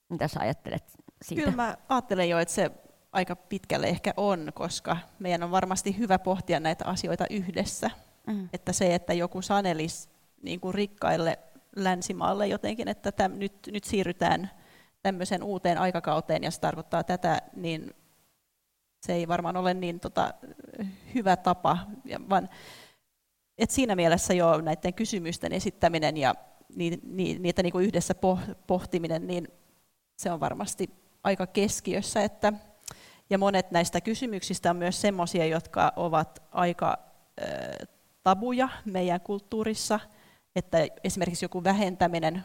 Mitä sä ajattelet siitä? Kyllä mä ajattelen jo, että se aika pitkälle ehkä on, koska meidän on varmasti hyvä pohtia näitä asioita yhdessä. Mm. Että se, että joku sanelisi niin kuin rikkaille länsimaalle jotenkin, että täm, nyt, nyt siirrytään tämmöiseen uuteen aikakauteen ja se tarkoittaa tätä, niin se ei varmaan ole niin tota, hyvä tapa, vaan et siinä mielessä jo näiden kysymysten esittäminen ja niitä niin kuin yhdessä pohtiminen, niin se on varmasti aika keskiössä. Että, ja monet näistä kysymyksistä on myös sellaisia, jotka ovat aika äh, tabuja meidän kulttuurissa, että esimerkiksi joku vähentäminen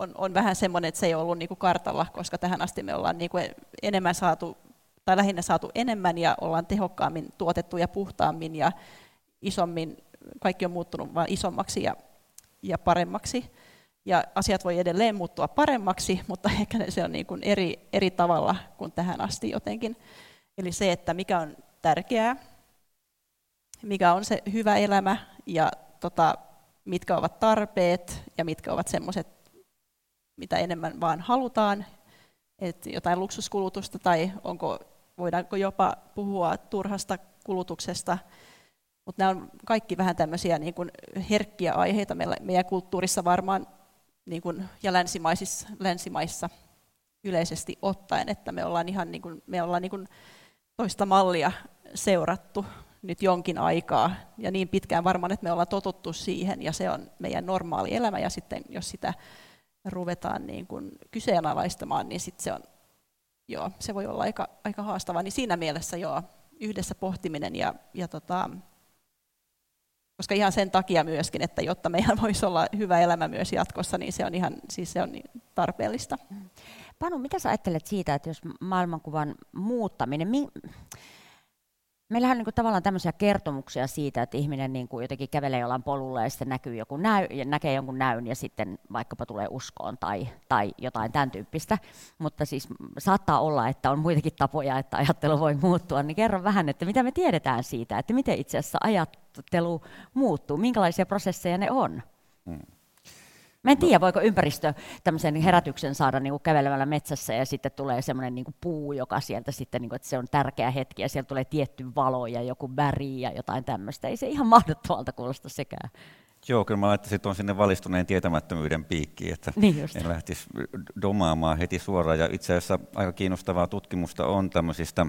on, on vähän semmoinen, että se ei ollut niin kuin kartalla, koska tähän asti me ollaan niin kuin enemmän saatu, tai lähinnä saatu enemmän ja ollaan tehokkaammin tuotettu ja puhtaammin ja isommin, kaikki on muuttunut vain isommaksi ja, ja paremmaksi. Ja asiat voi edelleen muuttua paremmaksi, mutta ehkä se on niin kuin eri, eri tavalla kuin tähän asti jotenkin. Eli se, että mikä on tärkeää, mikä on se hyvä elämä ja tota, mitkä ovat tarpeet ja mitkä ovat semmoiset, mitä enemmän vaan halutaan, että jotain luksuskulutusta tai onko, voidaanko jopa puhua turhasta kulutuksesta. Mutta nämä on kaikki vähän tämmöisiä niin kuin herkkiä aiheita meillä, meidän kulttuurissa varmaan niin kuin, ja länsimaisissa, länsimaissa yleisesti ottaen, että me ollaan ihan niin kuin, me ollaan niin kuin toista mallia seurattu nyt jonkin aikaa ja niin pitkään varmaan, että me ollaan totuttu siihen ja se on meidän normaali elämä ja sitten jos sitä ruvetaan niin kuin kyseenalaistamaan, niin sitten se on, joo, se voi olla aika, aika haastavaa. Niin siinä mielessä joo, yhdessä pohtiminen ja, ja tota, koska ihan sen takia myöskin, että jotta meidän voisi olla hyvä elämä myös jatkossa, niin se on ihan siis se on niin tarpeellista. Panu, mitä sä ajattelet siitä, että jos maailmankuvan muuttaminen, mi- Meillähän on niin kuin tavallaan tämmöisiä kertomuksia siitä, että ihminen niin kuin jotenkin kävelee jollain polulla ja sitten näkyy joku näy, ja näkee jonkun näyn ja sitten vaikkapa tulee uskoon tai, tai jotain tämän tyyppistä. Mutta siis saattaa olla, että on muitakin tapoja, että ajattelu voi muuttua. Niin kerro vähän, että mitä me tiedetään siitä, että miten itse asiassa ajattelu muuttuu, minkälaisia prosesseja ne on. Hmm. Mä en tiedä, voiko ympäristö tämmöisen herätyksen saada niin kuin kävelemällä metsässä ja sitten tulee semmoinen niin puu, joka sieltä sitten, niin kuin, että se on tärkeä hetki ja sieltä tulee tietty valo ja joku väri ja jotain tämmöistä. Ei se ihan mahdottomalta kuulosta sekään. Joo, kyllä mä laittaisin tuon sinne valistuneen tietämättömyyden piikkiin, että niin en lähtisi domaamaan heti suoraan. Ja itse asiassa aika kiinnostavaa tutkimusta on tämmöisistä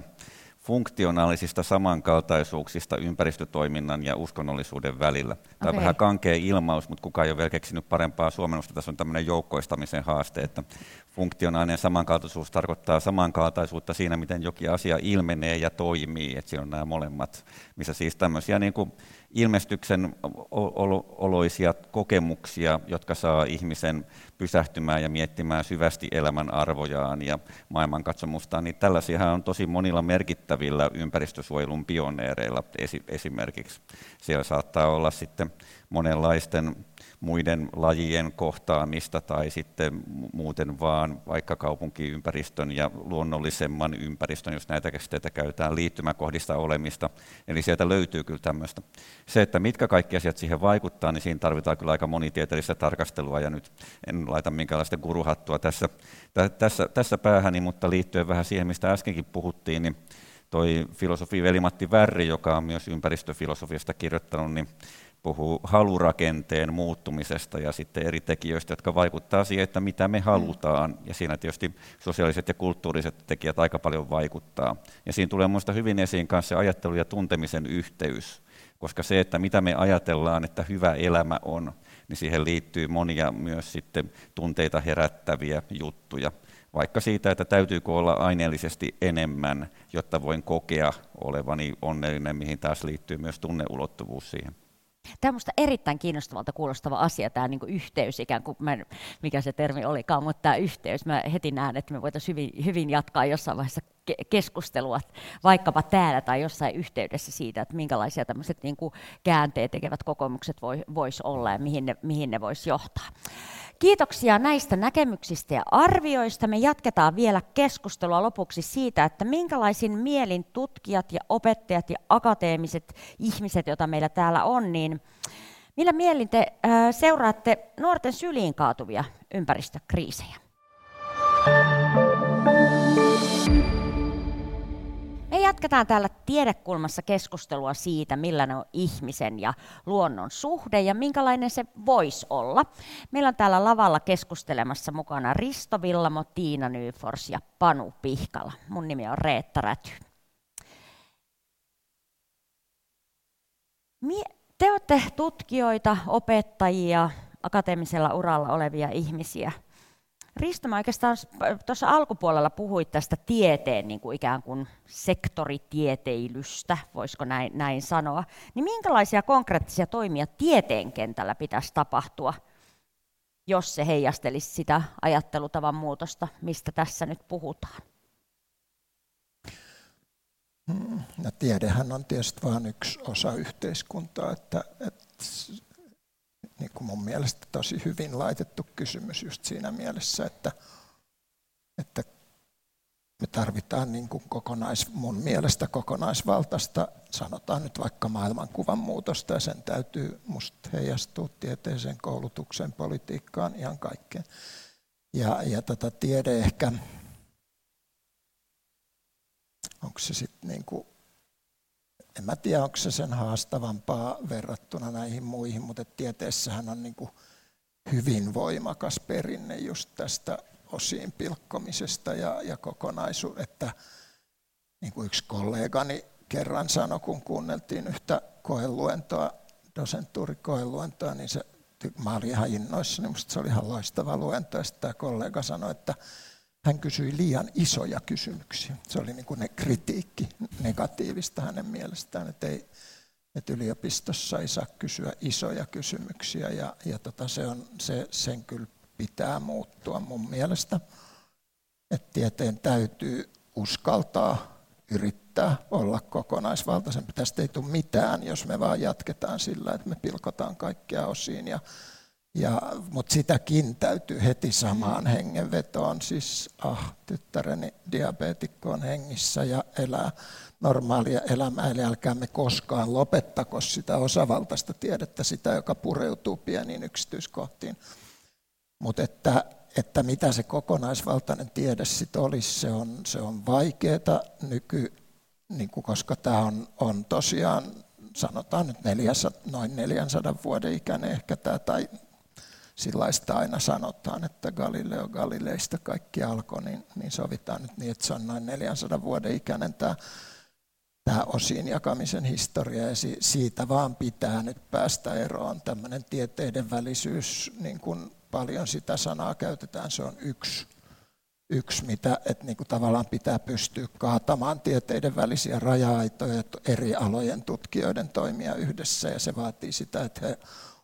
funktionaalisista samankaltaisuuksista ympäristötoiminnan ja uskonnollisuuden välillä. Tämä okay. on vähän kankea ilmaus, mutta kukaan ei ole vielä keksinyt parempaa suomennosta. Tässä on tämmöinen joukkoistamisen haaste, että funktionaalinen samankaltaisuus tarkoittaa samankaltaisuutta siinä, miten jokin asia ilmenee ja toimii, että siinä on nämä molemmat, missä siis tämmöisiä niin kuin ilmestyksen oloisia kokemuksia, jotka saa ihmisen pysähtymään ja miettimään syvästi elämän arvojaan ja maailmankatsomustaan, niin tällaisia on tosi monilla merkittävillä ympäristösuojelun pioneereilla esimerkiksi. Siellä saattaa olla sitten monenlaisten muiden lajien kohtaamista tai sitten muuten vaan vaikka kaupunkiympäristön ja luonnollisemman ympäristön, jos näitä käsitteitä käytetään, liittymäkohdista olemista. Eli sieltä löytyy kyllä tämmöistä. Se, että mitkä kaikki asiat siihen vaikuttaa, niin siinä tarvitaan kyllä aika monitieteellistä tarkastelua ja nyt en laita minkäänlaista guruhattua tässä, tässä, tässä päähäni, mutta liittyen vähän siihen, mistä äskenkin puhuttiin, niin toi filosofi Veli-Matti Värri, joka on myös ympäristöfilosofiasta kirjoittanut, niin puhuu halurakenteen muuttumisesta ja sitten eri tekijöistä, jotka vaikuttaa siihen, että mitä me halutaan. Ja siinä tietysti sosiaaliset ja kulttuuriset tekijät aika paljon vaikuttaa. Ja siinä tulee minusta hyvin esiin kanssa se ajattelu ja tuntemisen yhteys, koska se, että mitä me ajatellaan, että hyvä elämä on, niin siihen liittyy monia myös sitten tunteita herättäviä juttuja. Vaikka siitä, että täytyykö olla aineellisesti enemmän, jotta voin kokea olevani onnellinen, mihin taas liittyy myös tunneulottuvuus siihen. Tämä on erittäin kiinnostavalta kuulostava asia, tämä niin yhteys ikään kuin, mä en, mikä se termi olikaan, mutta tämä yhteys, mä heti näen, että me voitaisiin hyvin, hyvin jatkaa jossain vaiheessa keskustelua, vaikkapa täällä tai jossain yhteydessä siitä, että minkälaisia tämmöiset niin käänteet tekevät kokemukset voi, voisi olla ja mihin ne, mihin ne voisi johtaa. Kiitoksia näistä näkemyksistä ja arvioista. Me jatketaan vielä keskustelua lopuksi siitä, että minkälaisin mielin tutkijat ja opettajat ja akateemiset ihmiset, joita meillä täällä on, niin millä mielin te seuraatte nuorten syliin kaatuvia ympäristökriisejä? Me jatketaan täällä tiedekulmassa keskustelua siitä, millainen on ihmisen ja luonnon suhde ja minkälainen se voisi olla. Meillä on täällä lavalla keskustelemassa mukana Risto Villamo, Tiina Nyfors ja Panu Pihkala. Mun nimi on Reetta Räty. Te olette tutkijoita, opettajia, akateemisella uralla olevia ihmisiä – Risto, mä oikeastaan tuossa alkupuolella puhuit tästä tieteen niin kuin ikään kuin sektoritieteilystä, voisiko näin, näin sanoa. Niin minkälaisia konkreettisia toimia tieteen kentällä pitäisi tapahtua, jos se heijastelisi sitä ajattelutavan muutosta, mistä tässä nyt puhutaan? No, tiedehän on tietysti vain yksi osa yhteiskuntaa, että, että niin kuin mun mielestä tosi hyvin laitettu kysymys just siinä mielessä, että, että me tarvitaan niin kuin kokonais, mun mielestä kokonaisvaltaista, sanotaan nyt vaikka maailmankuvan muutosta, ja sen täytyy musta heijastua tieteeseen, koulutukseen, politiikkaan, ihan kaikkeen. Ja, ja tätä tiede ehkä, onko se sitten niin kuin, en mä tiedä, onko se sen haastavampaa verrattuna näihin muihin, mutta tieteessähän on niin kuin hyvin voimakas perinne just tästä osiin pilkkomisesta ja, ja kokonaisuus, että niin kuin yksi kollegani kerran sanoi, kun kuunneltiin yhtä koeluentoa, dosentuurikoeluentoa, niin se, mä olin ihan innoissani, minusta se oli ihan loistava luento, ja sitten tämä kollega sanoi, että hän kysyi liian isoja kysymyksiä. Se oli niin kuin ne kritiikki negatiivista hänen mielestään, että, ei, että yliopistossa ei saa kysyä isoja kysymyksiä ja, ja tota, se on, se, sen kyllä pitää muuttua mun mielestä. Että tieteen täytyy uskaltaa yrittää olla kokonaisvaltaisempi. Tästä ei tule mitään, jos me vaan jatketaan sillä, että me pilkotaan kaikkia osiin. Ja, ja, mutta sitäkin täytyy heti samaan hengenvetoon. Siis, ah, tyttäreni diabeetikko on hengissä ja elää normaalia elämää, eli älkäämme koskaan lopettako sitä osavaltaista tiedettä, sitä, joka pureutuu pieniin yksityiskohtiin. Mutta että, että mitä se kokonaisvaltainen tiede sitten olisi, se on, se on vaikeaa nyky, niin kuin, koska tämä on, on tosiaan, sanotaan nyt 400, noin 400 vuoden ikäinen ehkä tämä, tai sillaista aina sanotaan, että Galileo Galileista kaikki alkoi, niin, niin sovitaan nyt niin, että se on noin 400 vuoden ikäinen tämä, tämä osiin jakamisen historia, ja siitä vaan pitää nyt päästä eroon. Tämmöinen tieteiden välisyys, niin kuin paljon sitä sanaa käytetään, se on yksi, yksi mitä että niin kuin tavallaan pitää pystyä kaatamaan tieteiden välisiä raja-aitoja, eri alojen tutkijoiden toimia yhdessä, ja se vaatii sitä, että he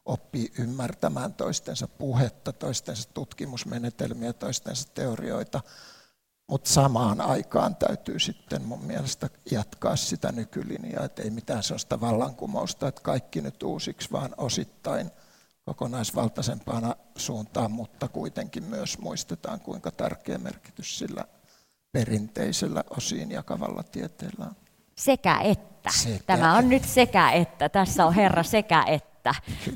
oppii ymmärtämään toistensa puhetta, toistensa tutkimusmenetelmiä, toistensa teorioita, mutta samaan aikaan täytyy sitten mun mielestä jatkaa sitä nykylinjaa, että ei mitään sellaista vallankumousta, että kaikki nyt uusiksi, vaan osittain – kokonaisvaltaisempana suuntaan, mutta kuitenkin myös muistetaan, kuinka tärkeä merkitys sillä perinteisellä osiin jakavalla tieteellä on. Sekä että. Sekä Tämä on nyt sekä että. Tässä on Herra sekä että.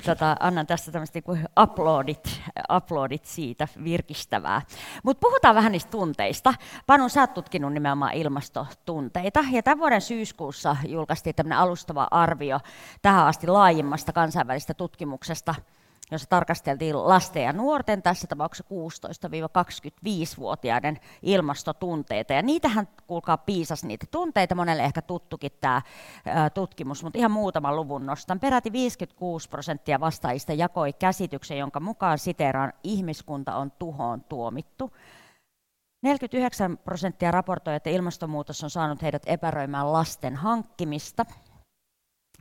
Tota, annan tästä tämmöistä niin uploadit, uploadit siitä virkistävää. Mutta puhutaan vähän niistä tunteista. Panu, sä oot tutkinut nimenomaan ilmastotunteita. Ja tämän vuoden syyskuussa julkaistiin tämmöinen alustava arvio tähän asti laajimmasta kansainvälistä tutkimuksesta – jossa tarkasteltiin lasten ja nuorten, tässä tapauksessa 16-25-vuotiaiden ilmastotunteita. Ja niitähän, kuulkaa, piisas niitä tunteita, monelle ehkä tuttukin tämä tutkimus, mutta ihan muutaman luvun nostan. Peräti 56 prosenttia vastaajista jakoi käsityksen, jonka mukaan siteeraan ihmiskunta on tuhoon tuomittu. 49 prosenttia raportoi, että ilmastonmuutos on saanut heidät epäröimään lasten hankkimista.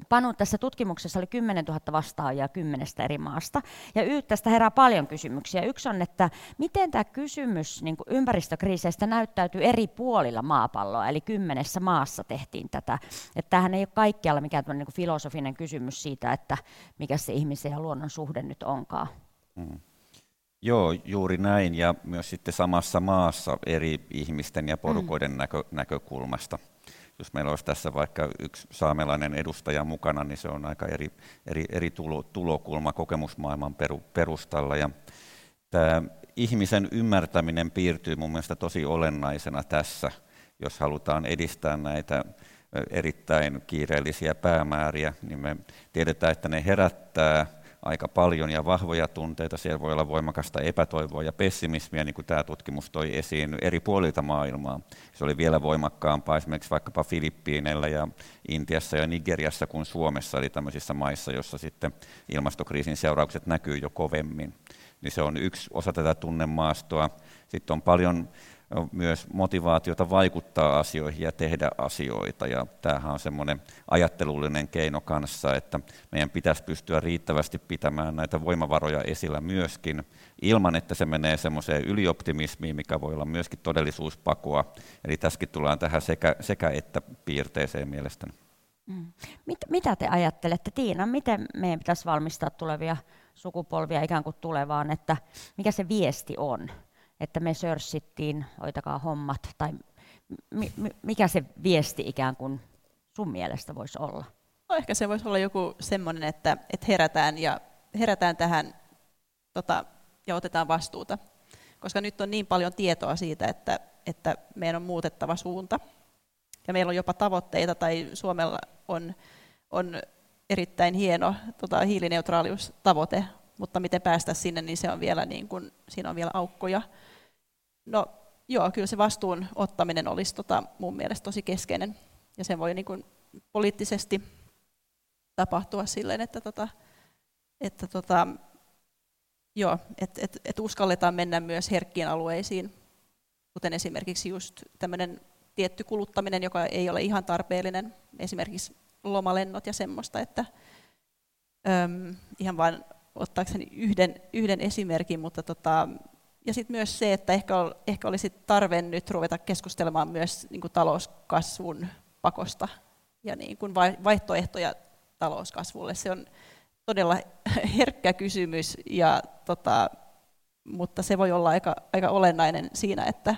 Panu, tässä tutkimuksessa oli 10 000 vastaajaa kymmenestä eri maasta. Ja y, tästä herää paljon kysymyksiä. Yksi on, että miten tämä kysymys niin ympäristökriiseistä näyttäytyy eri puolilla maapalloa, eli kymmenessä maassa tehtiin tätä. Että tämähän ei ole kaikkialla mikään niin filosofinen kysymys siitä, että mikä se ihmisen ja luonnon suhde nyt onkaan. Hmm. Joo, juuri näin, ja myös sitten samassa maassa eri ihmisten ja porukoiden mm. näkö, näkökulmasta jos meillä olisi tässä vaikka yksi saamelainen edustaja mukana, niin se on aika eri, eri, eri tulo, tulokulma kokemusmaailman peru, perustalla. Ja tämä ihmisen ymmärtäminen piirtyy mun mielestä tosi olennaisena tässä, jos halutaan edistää näitä erittäin kiireellisiä päämääriä, niin me tiedetään, että ne herättää aika paljon ja vahvoja tunteita. Siellä voi olla voimakasta epätoivoa ja pessimismiä, niin kuin tämä tutkimus toi esiin eri puolilta maailmaa. Se oli vielä voimakkaampaa esimerkiksi vaikkapa Filippiineillä ja Intiassa ja Nigeriassa kuin Suomessa, eli tämmöisissä maissa, joissa sitten ilmastokriisin seuraukset näkyy jo kovemmin. Niin se on yksi osa tätä tunnemaastoa. Sitten on paljon myös motivaatiota vaikuttaa asioihin ja tehdä asioita. Ja tämähän on semmoinen ajattelullinen keino kanssa, että meidän pitäisi pystyä riittävästi pitämään näitä voimavaroja esillä myöskin, ilman että se menee semmoiseen ylioptimismiin, mikä voi olla myöskin todellisuuspakoa. Eli tässäkin tullaan tähän sekä, sekä että piirteeseen mielestäni. Mm. Mit, mitä te ajattelette, Tiina, miten meidän pitäisi valmistaa tulevia sukupolvia ikään kuin tulevaan, että mikä se viesti on? Että me sörssittiin, hoitakaa hommat, tai mikä se viesti ikään kuin sun mielestä voisi olla? No ehkä se voisi olla joku semmoinen, että, että herätään, ja, herätään tähän tota, ja otetaan vastuuta. Koska nyt on niin paljon tietoa siitä, että, että meidän on muutettava suunta. Ja meillä on jopa tavoitteita, tai Suomella on, on erittäin hieno tota, hiilineutraaliustavoite, mutta miten päästä sinne, niin se on vielä, niin kuin, siinä on vielä aukkoja. No joo, kyllä se vastuun ottaminen olisi tota, mun mielestä tosi keskeinen. Ja se voi niin kuin, poliittisesti tapahtua silleen, että, tota, että tota, joo, et, et, et uskalletaan mennä myös herkkiin alueisiin, kuten esimerkiksi just tämmöinen tietty kuluttaminen, joka ei ole ihan tarpeellinen, esimerkiksi lomalennot ja semmoista, että äm, ihan vain ottaakseni yhden, yhden esimerkin, mutta tota, ja sitten myös se, että ehkä, ol, ehkä olisi tarve nyt ruveta keskustelemaan myös niin kuin talouskasvun pakosta ja niin kuin vaihtoehtoja talouskasvulle. Se on todella herkkä kysymys, ja, tota, mutta se voi olla aika, aika olennainen siinä, että,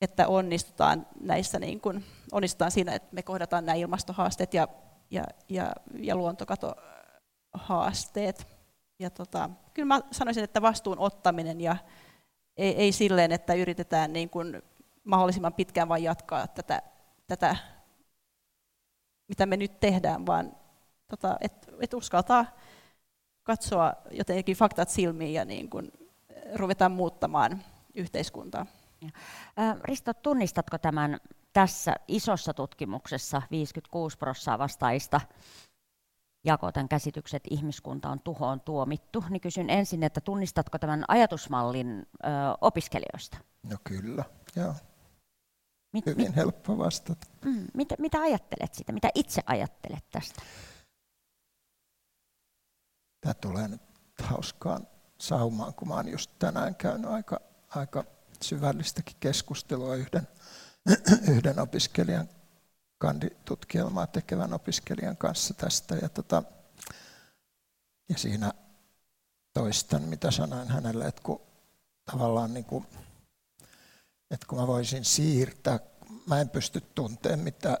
että onnistutaan näissä niin kuin, onnistutaan siinä, että me kohdataan nämä ilmastohaasteet ja, ja, ja, ja luontokatohaasteet. Ja tota, kyllä mä sanoisin, että vastuun ottaminen ja ei, ei silleen, että yritetään niin kuin mahdollisimman pitkään vain jatkaa tätä, tätä, mitä me nyt tehdään, vaan tota, että et uskaltaa katsoa jotenkin faktat silmiin ja niin kuin ruvetaan muuttamaan yhteiskuntaa. Risto, tunnistatko tämän tässä isossa tutkimuksessa 56 prosenttia vastaista jako tämän käsityksen, että ihmiskunta on tuhoon tuomittu, niin kysyn ensin, että tunnistatko tämän ajatusmallin ö, opiskelijoista? No kyllä, joo. Mit, Hyvin mit, helppo vastata. Mm, mitä, mitä ajattelet siitä? Mitä itse ajattelet tästä? Tämä tulee nyt hauskaan saumaan, kun mä olen just tänään käynyt aika, aika syvällistäkin keskustelua yhden, yhden opiskelijan kanditutkielmaa tekevän opiskelijan kanssa tästä. Ja, tota, ja siinä toistan, mitä sanoin hänelle, että kun tavallaan niin kuin, että kun mä voisin siirtää, mä en pysty tuntemaan, mitä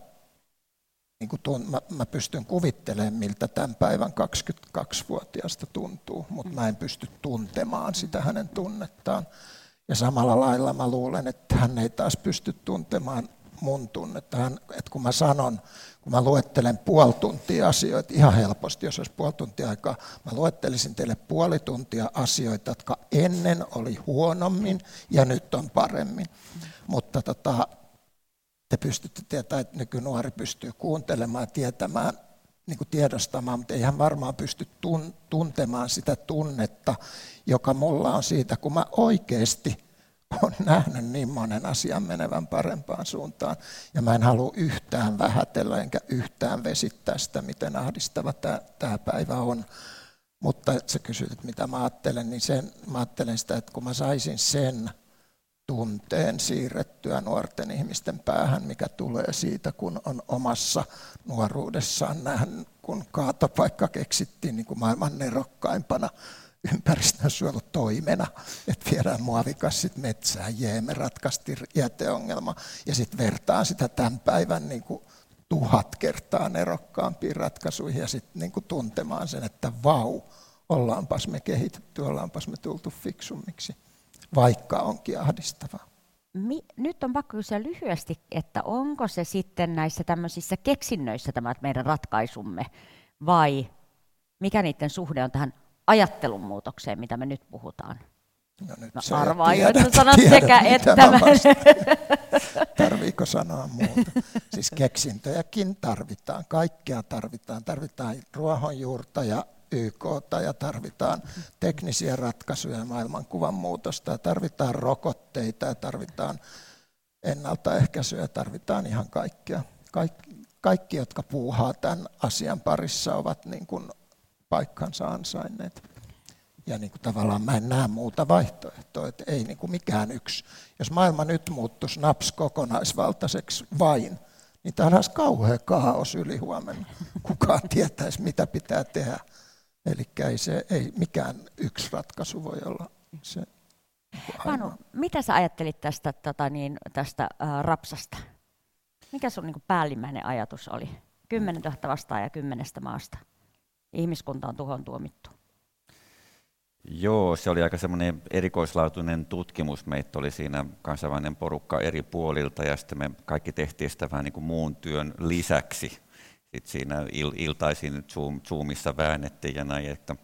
niin kuin tunt, mä, mä pystyn kuvittelemaan, miltä tämän päivän 22-vuotiaasta tuntuu, mutta mä en pysty tuntemaan sitä hänen tunnettaan. Ja samalla lailla mä luulen, että hän ei taas pysty tuntemaan mun tunnetta. Hän, että kun mä sanon, kun mä luettelen puoli tuntia asioita, ihan helposti, jos olisi puoli tuntia aikaa, mä luettelisin teille puoli tuntia asioita, jotka ennen oli huonommin ja nyt on paremmin. Mutta tota, te pystytte tietämään, että nykynuori pystyy kuuntelemaan tietämään, niin kuin tiedostamaan, mutta ei hän varmaan pysty tuntemaan sitä tunnetta, joka mulla on siitä, kun mä oikeasti olen nähnyt niin monen asian menevän parempaan suuntaan. Ja mä en halua yhtään vähätellä enkä yhtään vesittää sitä, miten ahdistava tämä, tämä päivä on. Mutta sä kysyt, että mitä mä ajattelen, niin sen, mä ajattelen sitä, että kun mä saisin sen tunteen siirrettyä nuorten ihmisten päähän, mikä tulee siitä, kun on omassa nuoruudessaan nähnyt, kun kaatopaikka keksittiin niin kuin maailman nerokkaimpana ympäristönsuojelutoimena, että viedään muovikassit metsään, jee, me ratkaistiin jäteongelma, ja sitten vertaan sitä tämän päivän niin kuin tuhat kertaa nerokkaampiin ratkaisuihin, ja sitten niin kuin tuntemaan sen, että vau, ollaanpas me kehitetty, ollaanpas me tultu fiksummiksi vaikka onkin ahdistavaa. Mi- nyt on pakko kysyä lyhyesti, että onko se sitten näissä tämmöisissä keksinnöissä tämä meidän ratkaisumme, vai mikä niiden suhde on tähän ajattelun muutokseen, mitä me nyt puhutaan? No nyt no, sä arvaan jo, että sanot sekä että. Mä Tarviiko sanoa muuta? Siis keksintöjäkin tarvitaan, kaikkea tarvitaan. Tarvitaan ruohonjuurta ja YK ja tarvitaan teknisiä ratkaisuja maailmankuvan muutosta ja tarvitaan rokotteita ja tarvitaan ennaltaehkäisyä ja tarvitaan ihan kaikkea. Kaikki, kaikki, jotka puuhaa tämän asian parissa, ovat niin kuin paikkansa ansainneet. Ja niin kuin tavallaan mä en näe muuta vaihtoehtoa, että ei niin kuin mikään yksi. Jos maailma nyt muuttuisi naps kokonaisvaltaiseksi vain, niin tämä olisi kauhea kaos yli huomenna. Kukaan tietäisi, mitä pitää tehdä. Eli ei, se, ei mikään yksi ratkaisu voi olla se Panu, mitä sä ajattelit tästä, tota niin, tästä äh, rapsasta? Mikä sun niin päällimmäinen ajatus oli? 10 000 vastaan ja kymmenestä maasta. Ihmiskunta on tuhon tuomittu. Joo, se oli aika semmoinen erikoislaatuinen tutkimus. Meitä oli siinä kansainvälinen porukka eri puolilta ja sitten me kaikki tehtiin sitä vähän niin kuin muun työn lisäksi. Sitten siinä il, iltaisin Zoom, Zoomissa väännettiin ja näin, että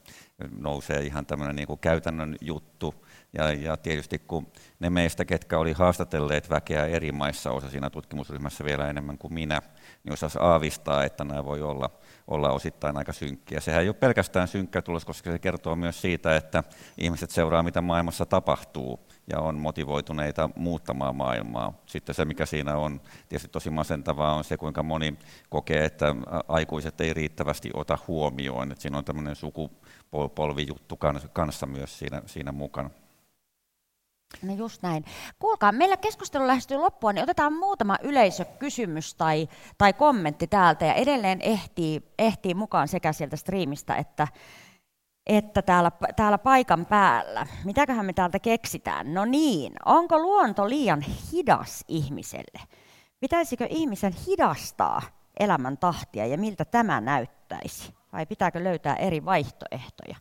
nousee ihan tämmöinen niin kuin käytännön juttu. Ja, ja tietysti kun ne meistä, ketkä oli haastatelleet väkeä eri maissa, osa siinä tutkimusryhmässä vielä enemmän kuin minä, niin osasi aavistaa, että nämä voi olla, olla osittain aika synkkiä. Sehän ei ole pelkästään synkkä tulos, koska se kertoo myös siitä, että ihmiset seuraa, mitä maailmassa tapahtuu ja on motivoituneita muuttamaan maailmaa. Sitten se, mikä siinä on tietysti tosi masentavaa, on se, kuinka moni kokee, että aikuiset ei riittävästi ota huomioon. Että siinä on tämmöinen sukupolvijuttu kanssa myös siinä, siinä mukana. No just näin. Kuulkaa, meillä keskustelu lähestyy loppua, niin otetaan muutama yleisökysymys tai, tai kommentti täältä ja edelleen ehtii, ehtii mukaan sekä sieltä striimistä että, että täällä, täällä paikan päällä. Mitäköhän me täältä keksitään? No niin, onko luonto liian hidas ihmiselle? Pitäisikö ihmisen hidastaa elämän tahtia ja miltä tämä näyttäisi? Vai pitääkö löytää eri vaihtoehtoja?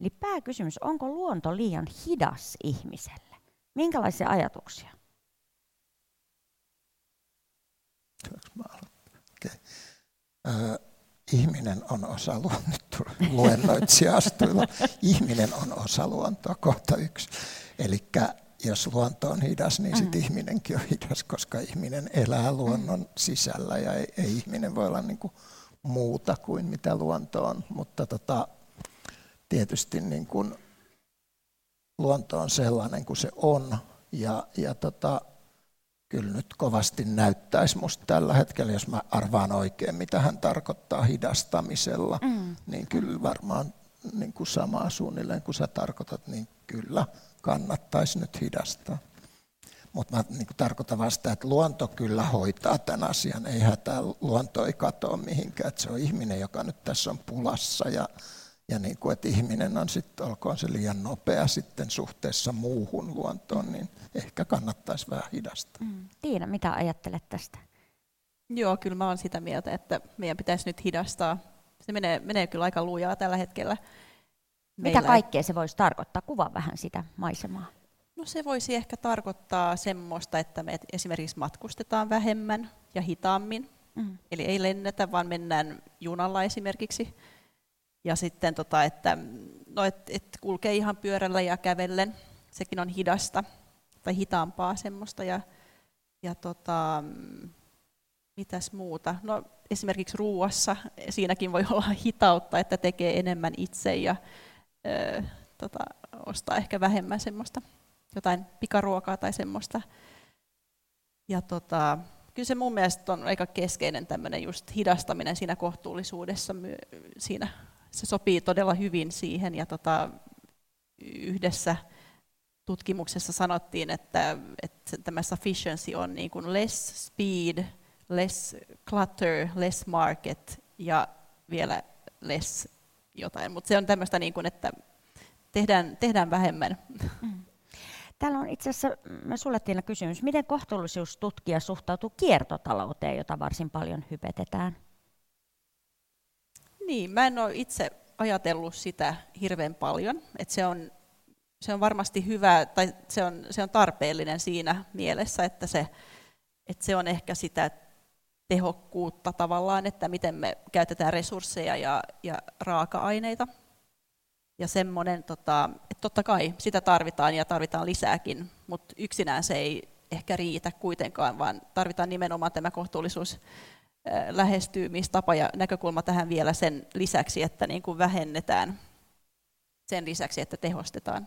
Eli pääkysymys, onko luonto liian hidas ihmiselle? Minkälaisia ajatuksia? Okay. Äh, ihminen on osa luontoa, luennoitsija Ihminen on osa luontoa, kohta yksi. Eli jos luonto on hidas, niin sitten mm. ihminenkin on hidas, koska ihminen elää luonnon mm. sisällä ja ei, ei ihminen voi olla niin kuin muuta kuin mitä luonto on. Mutta tota, tietysti niin kuin luonto on sellainen kuin se on. Ja, ja tota, kyllä nyt kovasti näyttäisi musta tällä hetkellä, jos mä arvaan oikein, mitä hän tarkoittaa hidastamisella, mm. niin kyllä varmaan niin kuin samaa suunnilleen kuin sä tarkoitat, niin kyllä kannattaisi nyt hidastaa. Mutta mä niin tarkoitan vasta, että luonto kyllä hoitaa tämän asian. Ei hätää, luonto ei katoa mihinkään. Että se on ihminen, joka nyt tässä on pulassa ja ja niin kuin, että ihminen on sitten, olkoon se liian nopea sitten suhteessa muuhun luontoon, niin ehkä kannattaisi vähän hidastaa. Mm. Tiina, mitä ajattelet tästä? Joo, kyllä mä olen sitä mieltä, että meidän pitäisi nyt hidastaa. Se menee, menee kyllä aika lujaa tällä hetkellä. Meillä. Mitä kaikkea se voisi tarkoittaa? Kuva vähän sitä maisemaa. No se voisi ehkä tarkoittaa semmoista, että me esimerkiksi matkustetaan vähemmän ja hitaammin. Mm. Eli ei lennetä, vaan mennään junalla esimerkiksi ja sitten, tota, että no, et, et kulkee ihan pyörällä ja kävellen, sekin on hidasta tai hitaampaa semmoista. Ja, ja tota, mitäs muuta? No, esimerkiksi ruuassa siinäkin voi olla hitautta, että tekee enemmän itse ja ö, tota, ostaa ehkä vähemmän semmoista jotain pikaruokaa tai semmoista. Ja tota, kyllä se mun mielestä on aika keskeinen tämmöinen just hidastaminen siinä kohtuullisuudessa siinä se sopii todella hyvin siihen ja tota, yhdessä tutkimuksessa sanottiin, että, että tämä sufficiency on niin kuin less speed, less clutter, less market ja vielä less jotain. Mutta se on tämmöistä, niin kuin, että tehdään, tehdään vähemmän. Mm. Täällä on itse asiassa, me sulle Tiina kysymys, miten kohtuullisuustutkija suhtautuu kiertotalouteen, jota varsin paljon hypetetään? Niin, mä en ole itse ajatellut sitä hirveän paljon, että se on, se on varmasti hyvä, tai se on, se on tarpeellinen siinä mielessä, että se, että se on ehkä sitä tehokkuutta tavallaan, että miten me käytetään resursseja ja, ja raaka-aineita. Ja semmoinen, tota, että totta kai sitä tarvitaan ja tarvitaan lisääkin, mutta yksinään se ei ehkä riitä kuitenkaan, vaan tarvitaan nimenomaan tämä kohtuullisuus lähestymistapa ja näkökulma tähän vielä sen lisäksi, että niin kuin vähennetään sen lisäksi, että tehostetaan.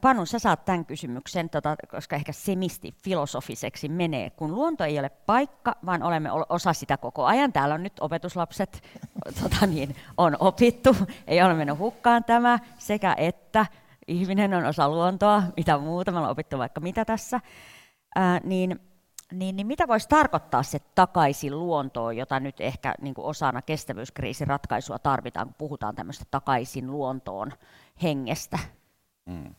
Panu, sä saat tämän kysymyksen, tota, koska ehkä semisti filosofiseksi menee. Kun luonto ei ole paikka, vaan olemme osa sitä koko ajan. Täällä on nyt opetuslapset, tota niin, on opittu, ei ole mennyt hukkaan tämä, sekä että ihminen on osa luontoa, mitä muuta, me ollaan opittu vaikka mitä tässä. Ää, niin niin, niin mitä voisi tarkoittaa se takaisin luontoon, jota nyt ehkä niin kuin osana kestävyyskriisin ratkaisua tarvitaan, kun puhutaan tämmöistä takaisin luontoon hengestä? Mm.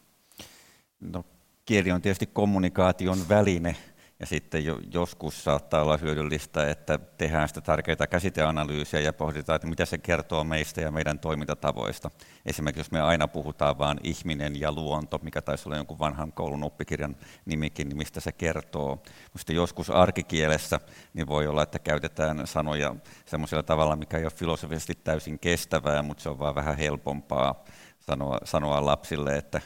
No, kieli on tietysti kommunikaation väline, ja sitten jo, joskus saattaa olla hyödyllistä, että tehdään sitä tärkeää käsiteanalyysiä ja pohditaan, että mitä se kertoo meistä ja meidän toimintatavoista. Esimerkiksi jos me aina puhutaan vain ihminen ja luonto, mikä taisi olla jonkun vanhan koulun oppikirjan nimikin, niin mistä se kertoo. Mutta joskus arkikielessä niin voi olla, että käytetään sanoja semmoisella tavalla, mikä ei ole filosofisesti täysin kestävää, mutta se on vaan vähän helpompaa sanoa, sanoa lapsille, että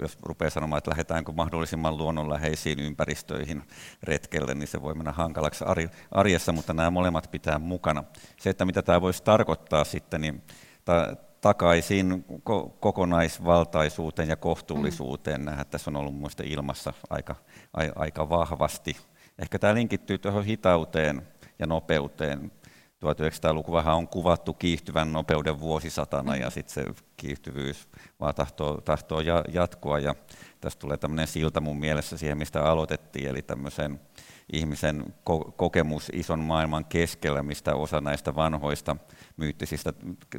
jos rupeaa sanomaan, että lähdetäänkö mahdollisimman luonnonläheisiin ympäristöihin retkelle, niin se voi mennä hankalaksi arjessa, mutta nämä molemmat pitää mukana. Se, että mitä tämä voisi tarkoittaa sitten, niin ta- takaisin kokonaisvaltaisuuteen ja kohtuullisuuteen. Mm. Nähdään, tässä on ollut muista ilmassa aika, aika vahvasti. Ehkä tämä linkittyy tuohon hitauteen ja nopeuteen. 1900-lukuvahan on kuvattu kiihtyvän nopeuden vuosisatana ja sitten se kiihtyvyys vaan tahtoo, tahtoo jatkua. Ja tästä tulee tämmöinen silta mun mielessä siihen, mistä aloitettiin, eli tämmöisen ihmisen ko- kokemus ison maailman keskellä, mistä osa näistä vanhoista myyttisistä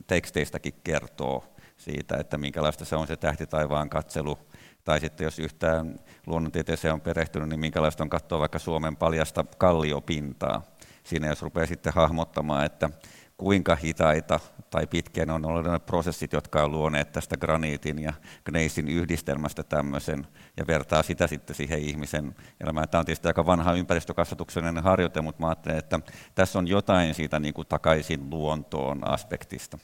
teksteistäkin kertoo siitä, että minkälaista se on se tähtitaivaan katselu, tai sitten jos yhtään luonnontieteeseen on perehtynyt, niin minkälaista on katsoa vaikka Suomen paljasta kalliopintaa siinä jos rupeaa sitten hahmottamaan, että kuinka hitaita tai pitkiä on ollut ne prosessit, jotka on luoneet tästä graniitin ja gneisin yhdistelmästä tämmöisen, ja vertaa sitä sitten siihen ihmisen elämään. Tämä on tietysti aika vanha ympäristökasvatuksellinen harjoite, mutta mä ajattelen, että tässä on jotain siitä niin kuin takaisin luontoon aspektista.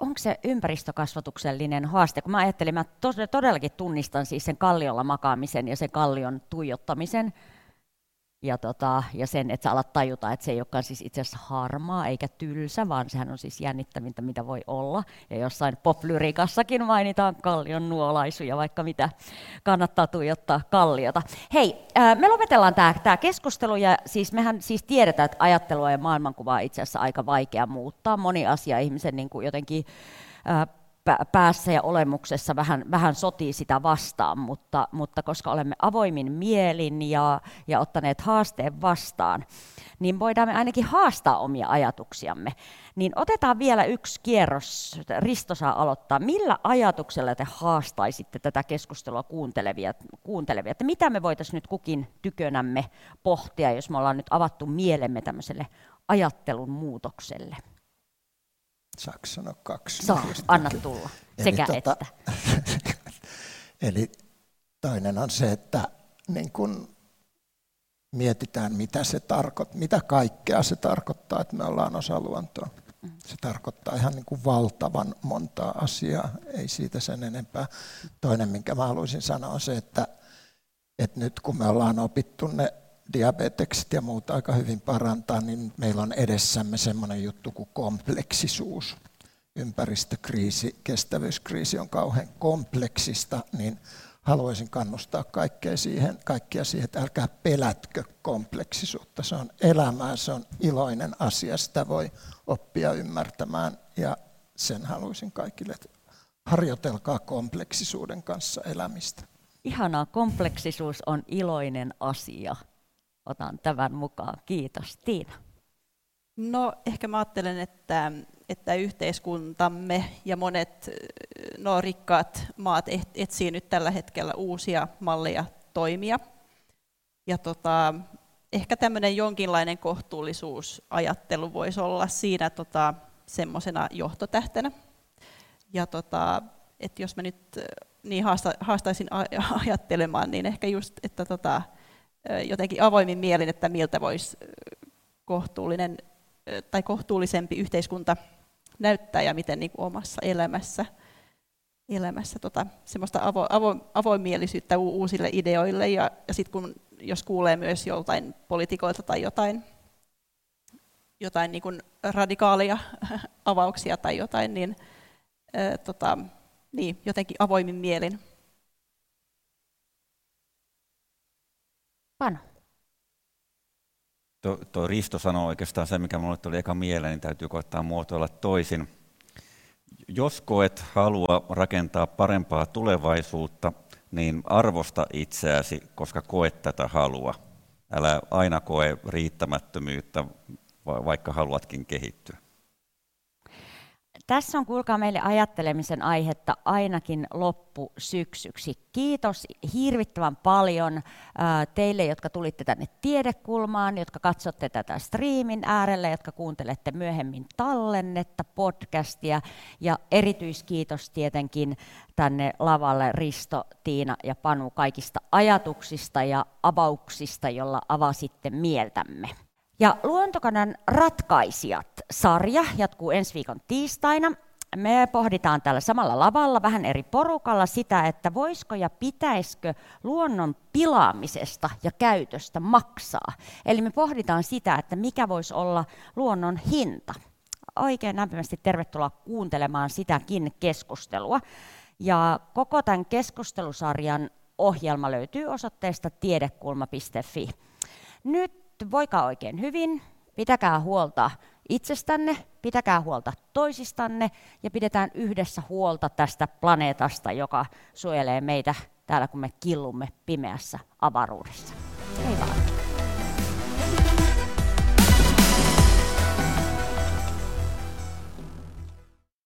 Onko se ympäristökasvatuksellinen haaste? Kun mä ajattelin, mä todellakin tunnistan siis sen kalliolla makaamisen ja sen kallion tuijottamisen, ja, tota, ja sen, että sä alat tajuta, että se ei olekaan siis itse asiassa harmaa eikä tylsä, vaan sehän on siis jännittävintä, mitä voi olla. Ja jossain poplyrikassakin mainitaan kallion nuolaisuja, vaikka mitä kannattaa tuijottaa kalliota. Hei, me lopetellaan tämä keskustelu, ja siis mehän siis tiedetään, että ajattelua ja maailmankuvaa on itse asiassa aika vaikea muuttaa. Moni asia ihmisen niin kuin jotenkin ää, päässä ja olemuksessa vähän, vähän sotii sitä vastaan, mutta, mutta koska olemme avoimin mielin ja, ja ottaneet haasteen vastaan, niin voidaan me ainakin haastaa omia ajatuksiamme. Niin otetaan vielä yksi kierros, Risto saa aloittaa. Millä ajatuksella te haastaisitte tätä keskustelua kuuntelevia, kuuntelevia? Että mitä me voitaisiin nyt kukin tykönämme pohtia, jos me ollaan nyt avattu mielemme tämmöiselle ajattelun muutokselle? Saanko sanoa kaksi? Saa, anna tulla. Sekä eli, tota, että. eli toinen on se, että niin kun mietitään, mitä se tarkoittaa, mitä kaikkea se tarkoittaa, että me ollaan osa luontoa. Se tarkoittaa ihan niin kuin valtavan montaa asiaa, ei siitä sen enempää. Toinen, minkä mä haluaisin sanoa, on se, että, että nyt kun me ollaan opittu ne diabetekset ja muut aika hyvin parantaa, niin meillä on edessämme semmoinen juttu kuin kompleksisuus. Ympäristökriisi, kestävyyskriisi on kauhean kompleksista, niin haluaisin kannustaa kaikkea siihen, kaikkia siihen, että älkää pelätkö kompleksisuutta. Se on elämää, se on iloinen asia, sitä voi oppia ymmärtämään ja sen haluaisin kaikille, että harjoitelkaa kompleksisuuden kanssa elämistä. Ihanaa, kompleksisuus on iloinen asia otan tämän mukaan. Kiitos. Tiina. No ehkä mä ajattelen, että, että yhteiskuntamme ja monet no, rikkaat maat etsii nyt tällä hetkellä uusia malleja toimia. Ja tota, ehkä tämmöinen jonkinlainen kohtuullisuusajattelu voisi olla siinä tota, semmoisena johtotähtenä. Ja tota, että jos mä nyt niin haasta, haastaisin ajattelemaan, niin ehkä just, että tota, jotenkin avoimin mielin, että miltä voisi kohtuullinen tai kohtuullisempi yhteiskunta näyttää ja miten niin kuin omassa elämässä, elämässä tota, semmoista avo, avo, avoimielisyyttä uusille ideoille. Ja, ja sitten kun jos kuulee myös joltain poliitikoilta tai jotain, jotain niin kuin radikaalia avauksia tai jotain, niin, ää, tota, niin jotenkin avoimin mielin Pano. Tuo, tuo Risto sanoi oikeastaan se, mikä minulle tuli eka mieleen, niin täytyy koettaa muotoilla toisin. Jos koet halua rakentaa parempaa tulevaisuutta, niin arvosta itseäsi, koska koet tätä halua. Älä aina koe riittämättömyyttä, vaikka haluatkin kehittyä. Tässä on kuulkaa meille ajattelemisen aihetta ainakin loppusyksyksi. Kiitos hirvittävän paljon teille, jotka tulitte tänne tiedekulmaan, jotka katsotte tätä striimin äärellä, jotka kuuntelette myöhemmin tallennetta, podcastia ja erityiskiitos tietenkin tänne lavalle Risto, Tiina ja Panu kaikista ajatuksista ja avauksista, jolla avasitte mieltämme. Ja Luontokannan ratkaisijat-sarja jatkuu ensi viikon tiistaina. Me pohditaan täällä samalla lavalla vähän eri porukalla sitä, että voisiko ja pitäisikö luonnon pilaamisesta ja käytöstä maksaa. Eli me pohditaan sitä, että mikä voisi olla luonnon hinta. Oikein lämpimästi tervetuloa kuuntelemaan sitäkin keskustelua. Ja koko tämän keskustelusarjan ohjelma löytyy osoitteesta tiedekulma.fi. Nyt voikaa oikein hyvin, pitäkää huolta itsestänne, pitäkää huolta toisistanne ja pidetään yhdessä huolta tästä planeetasta, joka suojelee meitä täällä, kun me killumme pimeässä avaruudessa. Hei vaan.